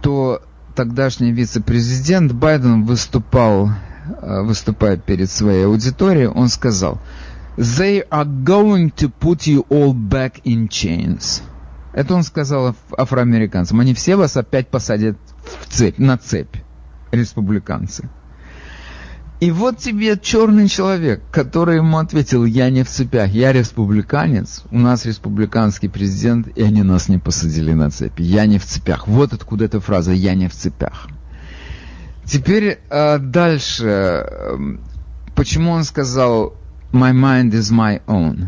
то тогдашний вице-президент Байден выступал, э, выступая перед своей аудиторией, он сказал, They are going to put you all back in chains. Это он сказал афроамериканцам. Они все вас опять посадят в цепь, на цепь, республиканцы. И вот тебе черный человек, который ему ответил, я не в цепях, я республиканец, у нас республиканский президент, и они нас не посадили на цепи. Я не в цепях. Вот откуда эта фраза «я не в цепях». Теперь э, дальше. Эм, почему он сказал «my mind is my own»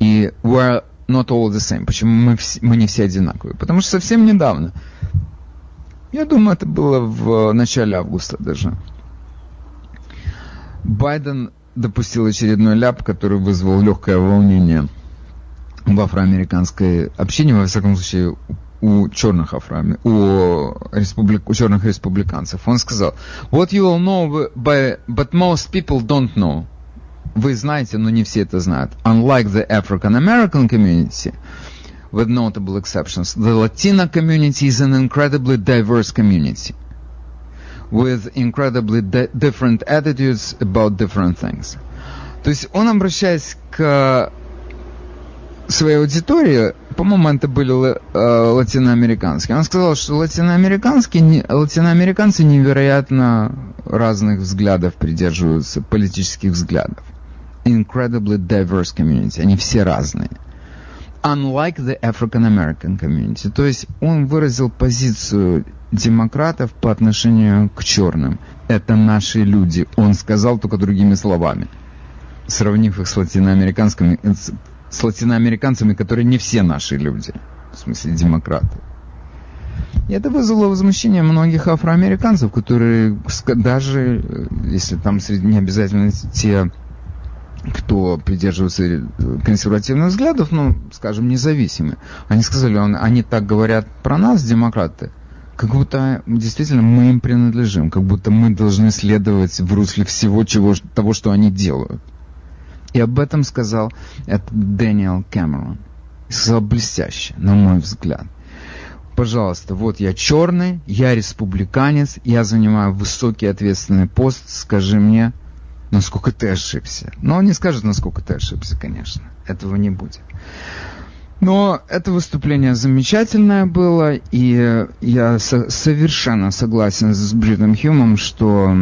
и «we're not all the same». Почему мы, вс- мы не все одинаковые? Потому что совсем недавно, я думаю, это было в начале августа даже, Байден допустил очередной ляп, который вызвал легкое волнение в афроамериканской общине, во всяком случае, у черных афроами, у, республик, у черных республиканцев. Он сказал, what you all know, by, but most people don't know. Вы знаете, но не все это знают. Unlike the African American community, with notable exceptions, the Latino community is an incredibly diverse community with incredibly different attitudes about different things. То есть он, обращаясь к своей аудитории, по-моему, это были э, латиноамериканские, он сказал, что латиноамериканские, латиноамериканцы невероятно разных взглядов придерживаются, политических взглядов. Incredibly diverse community, они все разные. Unlike the African American community. То есть он выразил позицию демократов по отношению к черным. Это наши люди. Он сказал только другими словами, сравнив их с латиноамериканскими, с латиноамериканцами, которые не все наши люди, в смысле демократы. И это вызвало возмущение многих афроамериканцев, которые даже, э, если там среди не обязательно те, кто придерживается консервативных взглядов, ну, скажем, независимые, они сказали, он, они так говорят про нас, демократы, как будто действительно мы им принадлежим, как будто мы должны следовать в русле всего чего, того, что они делают. И об этом сказал это Дэниел Кэмерон. И сказал блестяще, на мой взгляд. Пожалуйста, вот я черный, я республиканец, я занимаю высокий ответственный пост, скажи мне, насколько ты ошибся. Но он не скажет, насколько ты ошибся, конечно. Этого не будет. Но это выступление замечательное было, и я со- совершенно согласен с Бритом Хьюмом, что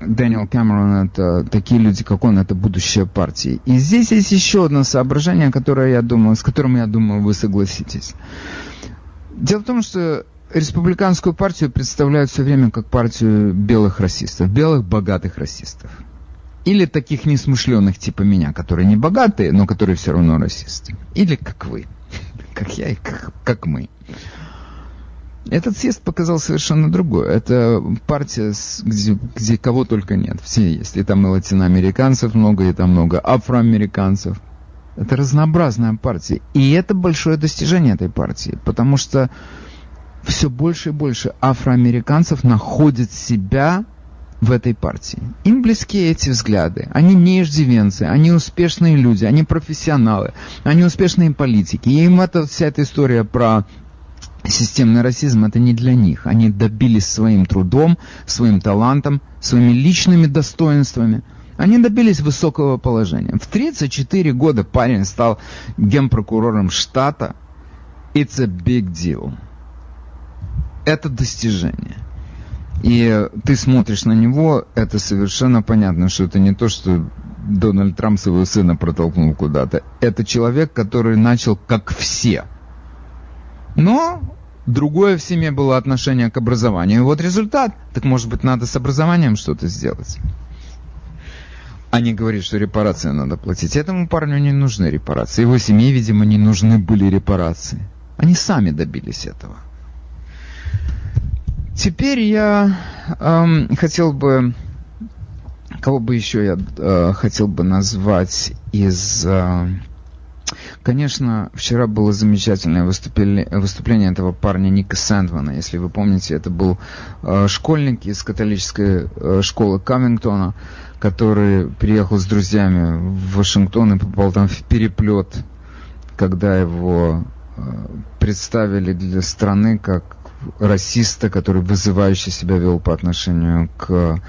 Дэниел Кэмерон это такие люди, как он, это будущее партии. И здесь есть еще одно соображение, которое я думаю, с которым я думаю вы согласитесь. Дело в том, что республиканскую партию представляют все время как партию белых расистов, белых богатых расистов. Или таких несмышленных типа меня, которые не богатые, но которые все равно расисты. Или как вы, как я и как, как мы. Этот съезд показал совершенно другое. Это партия, где, где кого только нет. Все есть. И там и латиноамериканцев много, и там много афроамериканцев. Это разнообразная партия. И это большое достижение этой партии. Потому что все больше и больше афроамериканцев находят себя в этой партии. Им близки эти взгляды. Они не иждивенцы, они успешные люди, они профессионалы, они успешные политики. И им эта вся эта история про системный расизм это не для них. Они добились своим трудом, своим талантом, своими личными достоинствами. Они добились высокого положения. В 34 года парень стал генпрокурором штата. It's a big deal. Это достижение. И ты смотришь на него, это совершенно понятно, что это не то, что Дональд Трамп своего сына протолкнул куда-то. Это человек, который начал как все. Но другое в семье было отношение к образованию. И вот результат. Так может быть надо с образованием что-то сделать. А не говорить, что репарации надо платить. Этому парню не нужны репарации. Его семье, видимо, не нужны были репарации. Они сами добились этого. Теперь я эм, хотел бы, кого бы еще я э, хотел бы назвать из... Э, Конечно, вчера было замечательное выступление, выступление этого парня Ника Сэндмана. Если вы помните, это был э, школьник из католической э, школы Камингтона, который приехал с друзьями в Вашингтон и попал там в переплет, когда его э, представили для страны как расиста, который вызывающе себя вел по отношению к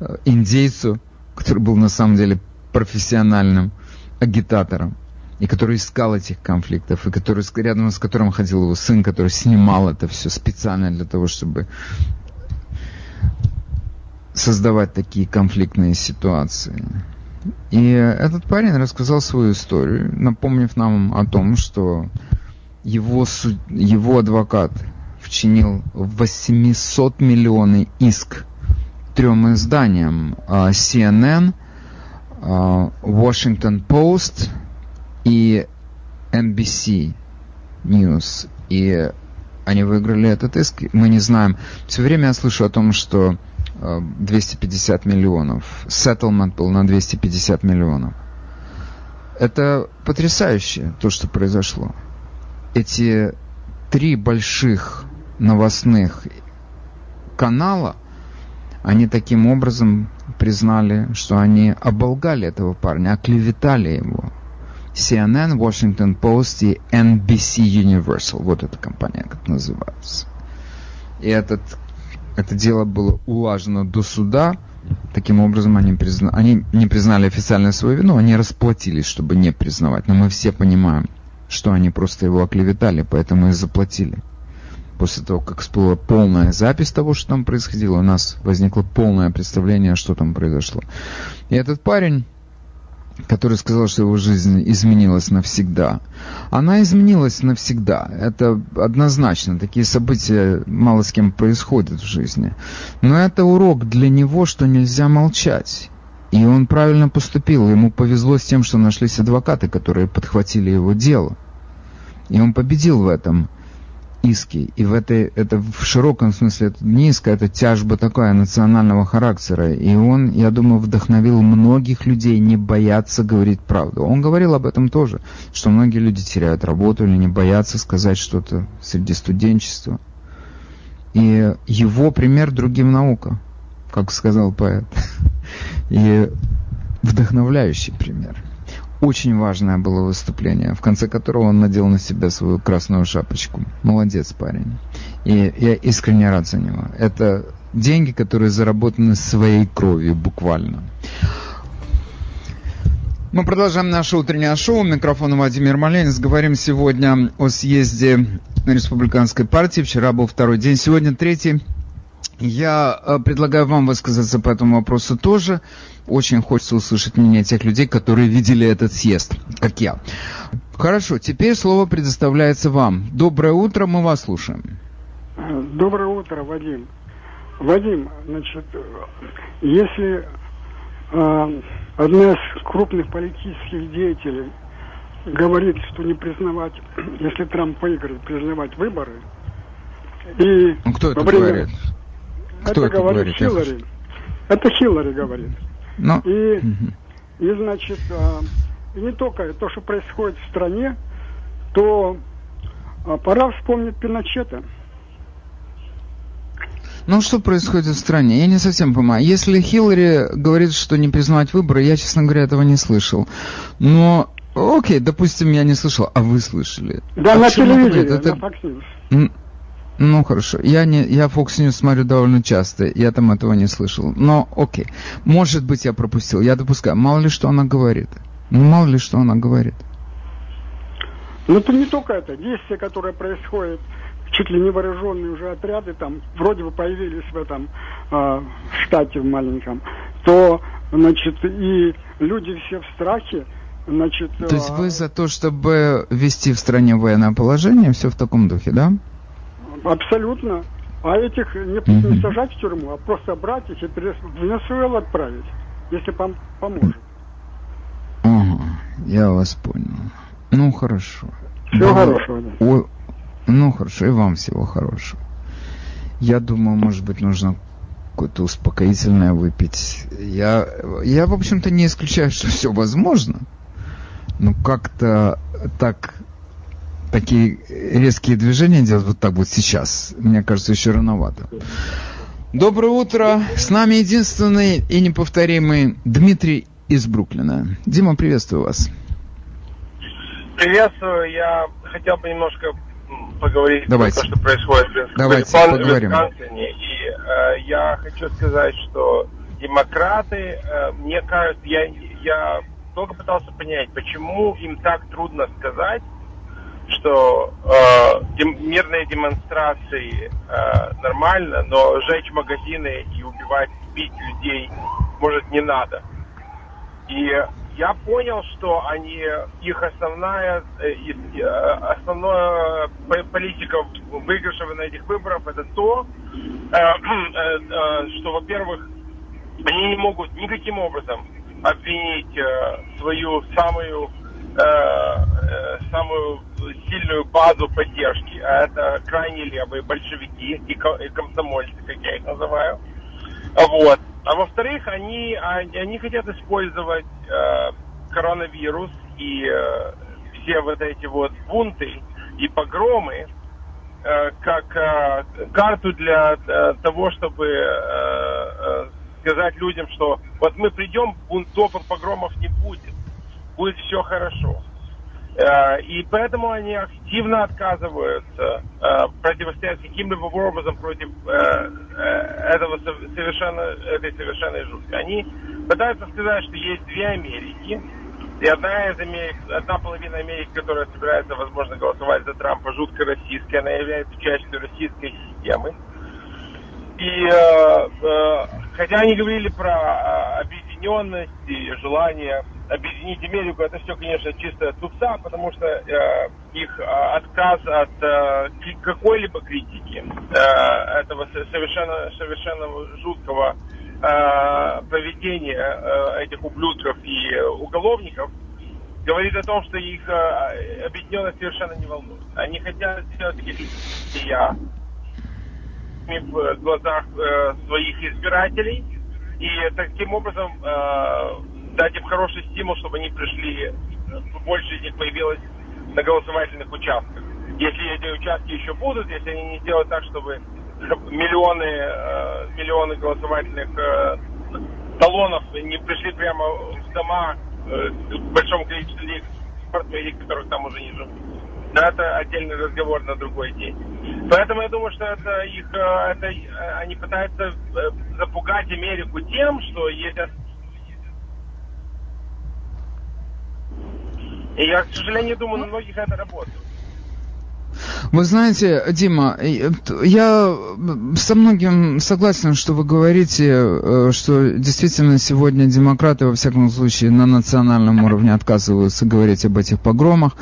э, индейцу, который был на самом деле профессиональным агитатором и который искал этих конфликтов, и который, рядом с которым ходил его сын, который снимал это все специально для того, чтобы создавать такие конфликтные ситуации. И этот парень рассказал свою историю, напомнив нам о том, что его, его адвокат вчинил 800 миллионный иск трем изданиям а, CNN, а, Washington Post и NBC News. И они выиграли этот иск. Мы не знаем. Все время я слышу о том, что 250 миллионов. Settlement был на 250 миллионов. Это потрясающе, то, что произошло. Эти три больших новостных канала, они таким образом признали, что они оболгали этого парня, оклеветали его. CNN, Washington Post и NBC Universal. Вот эта компания, как называется. И этот это дело было улажено до суда. Таким образом, они, призна... они не признали официально свою вину, они расплатились, чтобы не признавать. Но мы все понимаем, что они просто его оклеветали, поэтому и заплатили. После того, как всплыла полная запись того, что там происходило, у нас возникло полное представление, что там произошло. И этот парень который сказал, что его жизнь изменилась навсегда. Она изменилась навсегда. Это однозначно. Такие события мало с кем происходят в жизни. Но это урок для него, что нельзя молчать. И он правильно поступил. Ему повезло с тем, что нашлись адвокаты, которые подхватили его дело. И он победил в этом иски. И в этой, это в широком смысле это не иска, это тяжба такая национального характера. И он, я думаю, вдохновил многих людей не бояться говорить правду. Он говорил об этом тоже, что многие люди теряют работу или не боятся сказать что-то среди студенчества. И его пример другим наука, как сказал поэт. И вдохновляющий пример очень важное было выступление, в конце которого он надел на себя свою красную шапочку. Молодец парень. И я искренне рад за него. Это деньги, которые заработаны своей кровью, буквально. Мы продолжаем наше утреннее шоу. Микрофон Владимир Маленец. Говорим сегодня о съезде Республиканской партии. Вчера был второй день, сегодня третий. Я э, предлагаю вам высказаться по этому вопросу тоже очень хочется услышать мнение тех людей, которые видели этот съезд, как я. Хорошо, теперь слово предоставляется вам. Доброе утро, мы вас слушаем. Доброе утро, Вадим. Вадим, значит, если э, одна из крупных политических деятелей говорит, что не признавать, если Трамп выиграет, признавать выборы, и ну, кто это время... говорит? Кто это, это говорит, говорит Хиллари. Это Хиллари говорит. Но... Ну, и, и, значит, а, не только то, что происходит в стране, то а, пора вспомнить Пиночета. Ну, что происходит в стране? Я не совсем понимаю. Если Хиллари говорит, что не признавать выборы, я, честно говоря, этого не слышал. Но, окей, допустим, я не слышал, а вы слышали. Да, а на телевидении, Это... на Fox News. Ну хорошо, я не, я Fox News смотрю довольно часто, я там этого не слышал. Но окей, может быть я пропустил, я допускаю. Мало ли что она говорит. Ну мало ли что она говорит. Ну это не только это, действия, которые происходят, чуть ли не вооруженные уже отряды там вроде бы появились в этом э, штате в маленьком, то значит и люди все в страхе, значит. То есть вы за то, чтобы ввести в стране военное положение, все в таком духе, да? Абсолютно. А этих не, mm-hmm. не сажать в тюрьму, а просто брать их и в Венесуэлу отправить, если пом- поможет. Ага, я вас понял. Ну, хорошо. Всего да, хорошего. Да. О, ну, хорошо, и вам всего хорошего. Я думаю, может быть, нужно какое-то успокоительное выпить. Я, я в общем-то, не исключаю, что все возможно. Но как-то так такие резкие движения делать вот так вот сейчас, мне кажется, еще рановато. Доброе утро. С нами единственный и неповторимый Дмитрий из Бруклина. Дима, приветствую вас. Приветствую. Я хотел бы немножко поговорить Давайте. о том, что происходит в Давайте, поговорим. И э, я хочу сказать, что демократы, э, мне кажется, я, я долго пытался понять, почему им так трудно сказать, что э, дем, мирные демонстрации э, нормально, но сжечь магазины и убивать бить людей, может, не надо. И я понял, что они, их основная, э, э, основная политика выигрыша на этих выборах это то, что, во-первых, они не могут никаким образом обвинить свою самую самую сильную базу поддержки, а это крайне левые большевики и комсомольцы, как я их называю. Вот. А во-вторых, они, они хотят использовать э, коронавирус и э, все вот эти вот бунты и погромы э, как э, карту для э, того, чтобы э, э, сказать людям, что вот мы придем, бунтов и погромов не будет, будет все хорошо. Э, и поэтому они активно отказываются э, противостоять каким-либо образом против э, этого совершенно, этой совершенной жути. Они пытаются сказать, что есть две Америки, и одна из Америк, одна половина Америки, которая собирается, возможно, голосовать за Трампа, жутко российская, она является частью российской системы. И э, э, хотя они говорили про э, объединенность и желание объединить Америку, это все, конечно, чистая тупца, потому что э, их э, отказ от э, какой-либо критики э, этого совершенно, совершенно жуткого э, поведения э, этих ублюдков и уголовников говорит о том, что их э, объединенность совершенно не волнует. Они хотят таких я в глазах э, своих избирателей и таким образом э, дать им хороший стимул, чтобы они пришли, больше из них появилось на голосовательных участках. Если эти участки еще будут, если они не сделают так, чтобы миллионы, э, миллионы голосовательных э, талонов не пришли прямо в дома э, к большому количеству людей, которых там уже не живут. Но это отдельный разговор на другой день. Поэтому я думаю, что это их, это, они пытаются запугать Америку тем, что если И я, к сожалению, думаю, на многих это работает. Вы знаете, Дима, я со многим согласен, что вы говорите, э, что действительно сегодня демократы, во всяком случае, на национальном уровне отказываются говорить об этих погромах,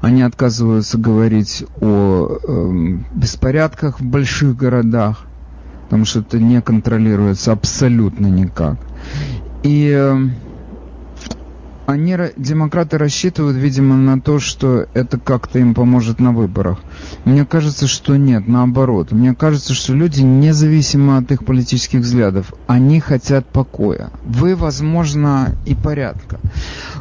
они отказываются говорить о э, беспорядках в больших городах, потому что это не контролируется абсолютно никак. И э, они, демократы, рассчитывают, видимо, на то, что это как-то им поможет на выборах. Мне кажется, что нет, наоборот. Мне кажется, что люди, независимо от их политических взглядов, они хотят покоя. Вы, возможно, и порядка.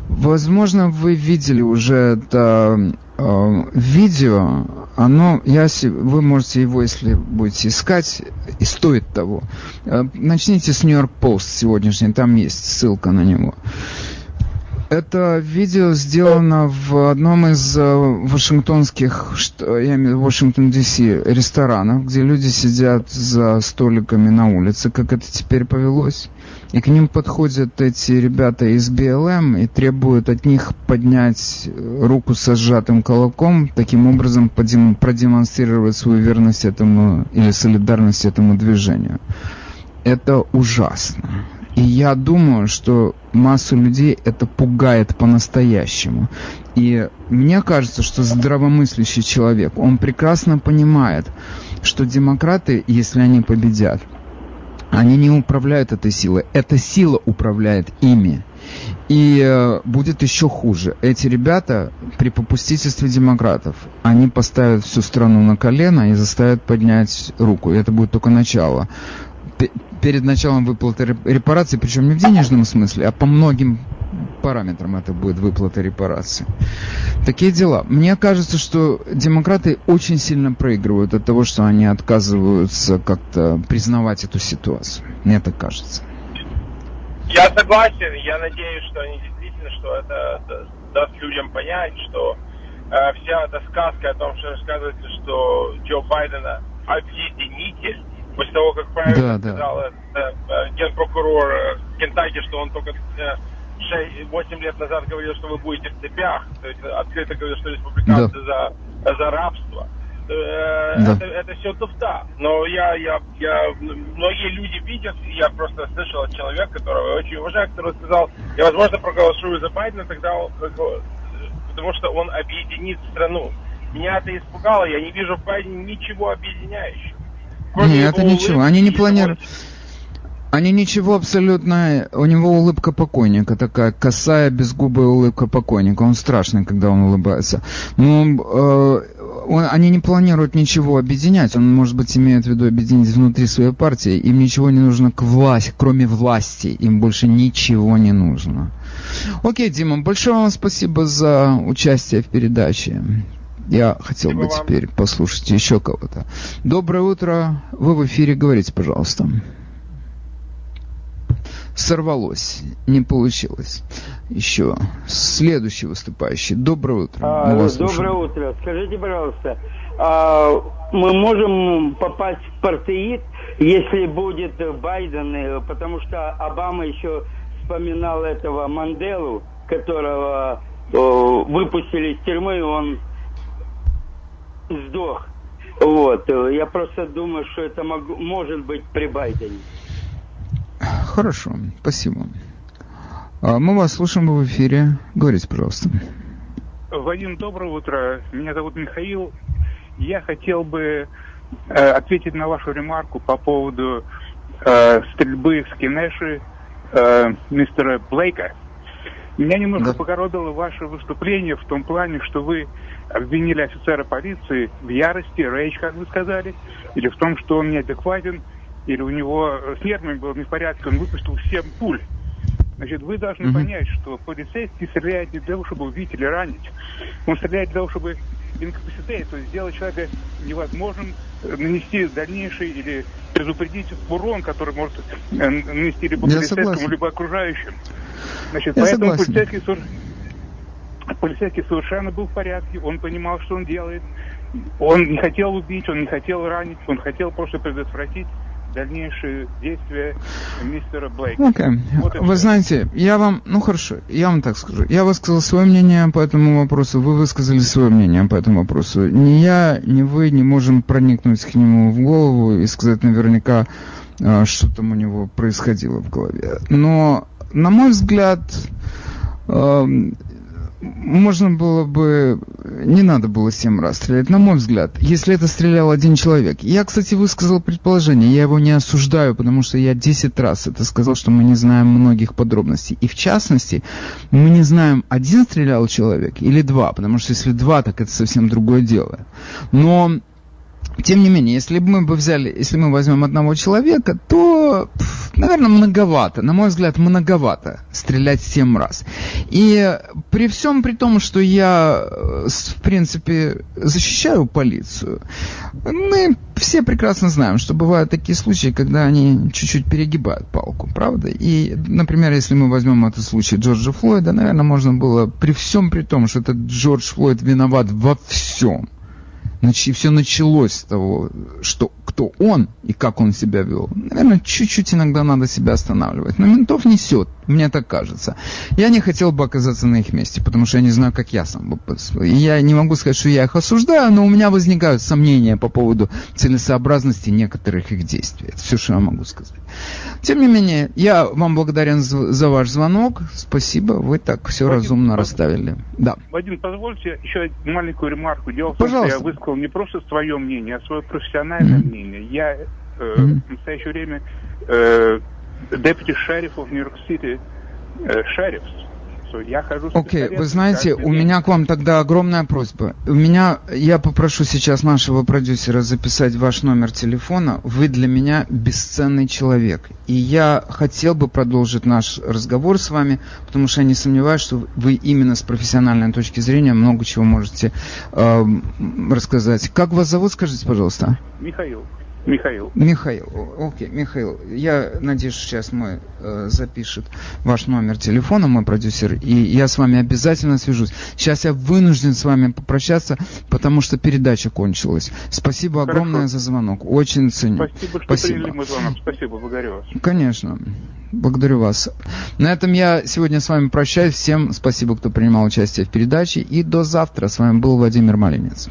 Возможно, вы видели уже это э, видео. Оно, я, вы можете его, если будете искать, и стоит того. Э, начните с Нью-Йорк Пост сегодняшний, там есть ссылка на него. Это видео сделано в одном из э, вашингтонских, я имею Вашингтон Д.С. ресторанов, где люди сидят за столиками на улице, как это теперь повелось. И к ним подходят эти ребята из БЛМ и требуют от них поднять руку со сжатым кулаком, таким образом продемонстрировать свою верность этому или солидарность этому движению. Это ужасно. И я думаю, что массу людей это пугает по-настоящему. И мне кажется, что здравомыслящий человек, он прекрасно понимает, что демократы, если они победят, они не управляют этой силой. Эта сила управляет ими. И э, будет еще хуже. Эти ребята при попустительстве демократов, они поставят всю страну на колено и заставят поднять руку. И это будет только начало перед началом выплаты репараций, причем не в денежном смысле, а по многим параметрам это будет выплата репараций. Такие дела. Мне кажется, что демократы очень сильно проигрывают от того, что они отказываются как-то признавать эту ситуацию. Мне так кажется. Я согласен. Я надеюсь, что они действительно, что это даст людям понять, что э, вся эта сказка о том, что рассказывается, что Джо Байдена объединитель, после того, как правильно да, сказал да. Э, э, генпрокурор э, Кентаки, что он только 8 лет назад говорил, что вы будете в цепях, то есть открыто говорил, что республиканцы да. за, за рабство. Да. это, это все туфта. Но я, я, я, многие люди видят, я просто слышал от человека, которого я очень уважаю, который сказал, я, возможно, проголосую за Байдена, тогда он, потому что он объединит страну. Меня это испугало, я не вижу в Байдене ничего объединяющего. Кроме Нет, это его ничего. Они не планируют. Они ничего абсолютно... У него улыбка покойника, такая косая, безгубая улыбка покойника. Он страшный, когда он улыбается. Но э, он- они не планируют ничего объединять. Он, может быть, имеет в виду объединить внутри своей партии. Им ничего не нужно к власти, кроме власти. Им больше ничего не нужно. Окей, Дима, большое вам спасибо за участие в передаче. Я хотел бы Спасибо вам. теперь послушать еще кого-то. Доброе утро. Вы в эфире. Говорите, пожалуйста. Сорвалось. Не получилось. Еще. Следующий выступающий. Доброе утро. А, доброе слушаем. утро. Скажите, пожалуйста, а мы можем попасть в партеид, если будет Байден, э, потому что Обама еще вспоминал этого Манделу, которого э, выпустили из тюрьмы, он сдох. Вот. э, Я просто думаю, что это мог- может быть при Байдене. Хорошо. Спасибо. А, Мы вас слушаем в эфире. Говорите, пожалуйста. Вадим, доброе утро. Меня зовут Михаил. Я хотел бы э, ответить на вашу ремарку по поводу э, стрельбы в Скинеши э, мистера Блейка. Меня немножко Да. покоробило ваше выступление в том плане, что вы обвинили офицера полиции в ярости, рейдж, как вы сказали, или в том, что он неадекватен, или у него э, с нервами было не в порядке, он выпустил 7 пуль. Значит, вы должны Мгм. понять, что полицейский стреляет не для того, чтобы убить или ранить. Он стреляет для того, чтобы инкапацитет, то есть сделать человека невозможным э, нанести дальнейший или предупредить урон, который может э, нанести либо Я полицейскому, согласен. либо окружающим. Значит, Я поэтому согласен. полицейский, полицейский совершенно был в порядке, он понимал, что он делает. Он не хотел убить, он не хотел ранить, он хотел просто предотвратить дальнейшие действия мистера Блейка. Окей. Вот Вы всё. знаете, я вам, ну хорошо, я вам так скажу. Я высказал свое мнение по этому вопросу, вы высказали свое мнение по этому вопросу. Ни я, ни вы не можем проникнуть к нему в голову и сказать наверняка, а, что там у него происходило в голове. Но, на мой взгляд, можно было бы, не надо было семь раз стрелять, на мой взгляд, если это стрелял один человек. Я, кстати, высказал предположение, я его не осуждаю, потому что я 10 раз это сказал, что мы не знаем многих подробностей. И в частности, мы не знаем, один стрелял человек или два, потому что если два, так это совсем другое дело. Но тем не менее, если бы мы бы взяли, если мы возьмем одного человека, то, наверное, многовато. На мой взгляд, многовато стрелять семь раз. И при всем при том, что я, э, в принципе, защищаю полицию, мы все прекрасно знаем, что бывают такие случаи, когда они чуть-чуть перегибают палку, правда? И, например, если мы возьмем этот случай Джорджа Флойда, наверное, можно было при всем при том, что этот Джордж Флойд виноват во всем, Нач- все началось с того, что кто он и как он себя вел. Наверное, чуть-чуть иногда надо себя останавливать. Но ментов несет, мне так кажется. Я не хотел бы оказаться на их месте, потому что я не знаю, как я сам бы я не могу сказать, что я их осуждаю, но у меня возникают сомнения по поводу целесообразности некоторых их действий. Это все, что я могу сказать. Тем не менее, я вам благодарен за, ваш звонок. Спасибо, вы так все Вадим, разумно пос- расставили. Да. Вадим, позвольте еще маленькую ремарку. Дело в том, что Пожалуйста. я высказал не просто свое мнение, а свое профессиональное Мгм. мнение. Я э, Мгм. в настоящее время э, deputy sheriff э, шериф. So, я хожу с Окей, пистолетом вы знаете, у день. меня к вам тогда огромная просьба. У меня, я попрошу сейчас нашего продюсера записать ваш номер телефона. Вы для меня бесценный человек. И я хотел бы продолжить наш разговор с вами, потому что я не сомневаюсь, что вы именно с профессиональной точки зрения много чего можете эм, рассказать. Как вас зовут, скажите, пожалуйста? Михаил. Михаил. Михаил, окей, Михаил, я надеюсь, сейчас мой э, запишет ваш номер телефона, мой продюсер, и я с вами обязательно свяжусь. Сейчас я вынужден с вами попрощаться, потому что передача кончилась. Спасибо Хорошо. огромное за звонок, очень ценю. Спасибо, что Спасибо. приняли мой звонок. Спасибо, благодарю вас. Конечно. Благодарю вас. На этом я сегодня с вами прощаюсь. Всем спасибо, кто принимал участие в передаче. И до завтра. С вами был Владимир Малинец.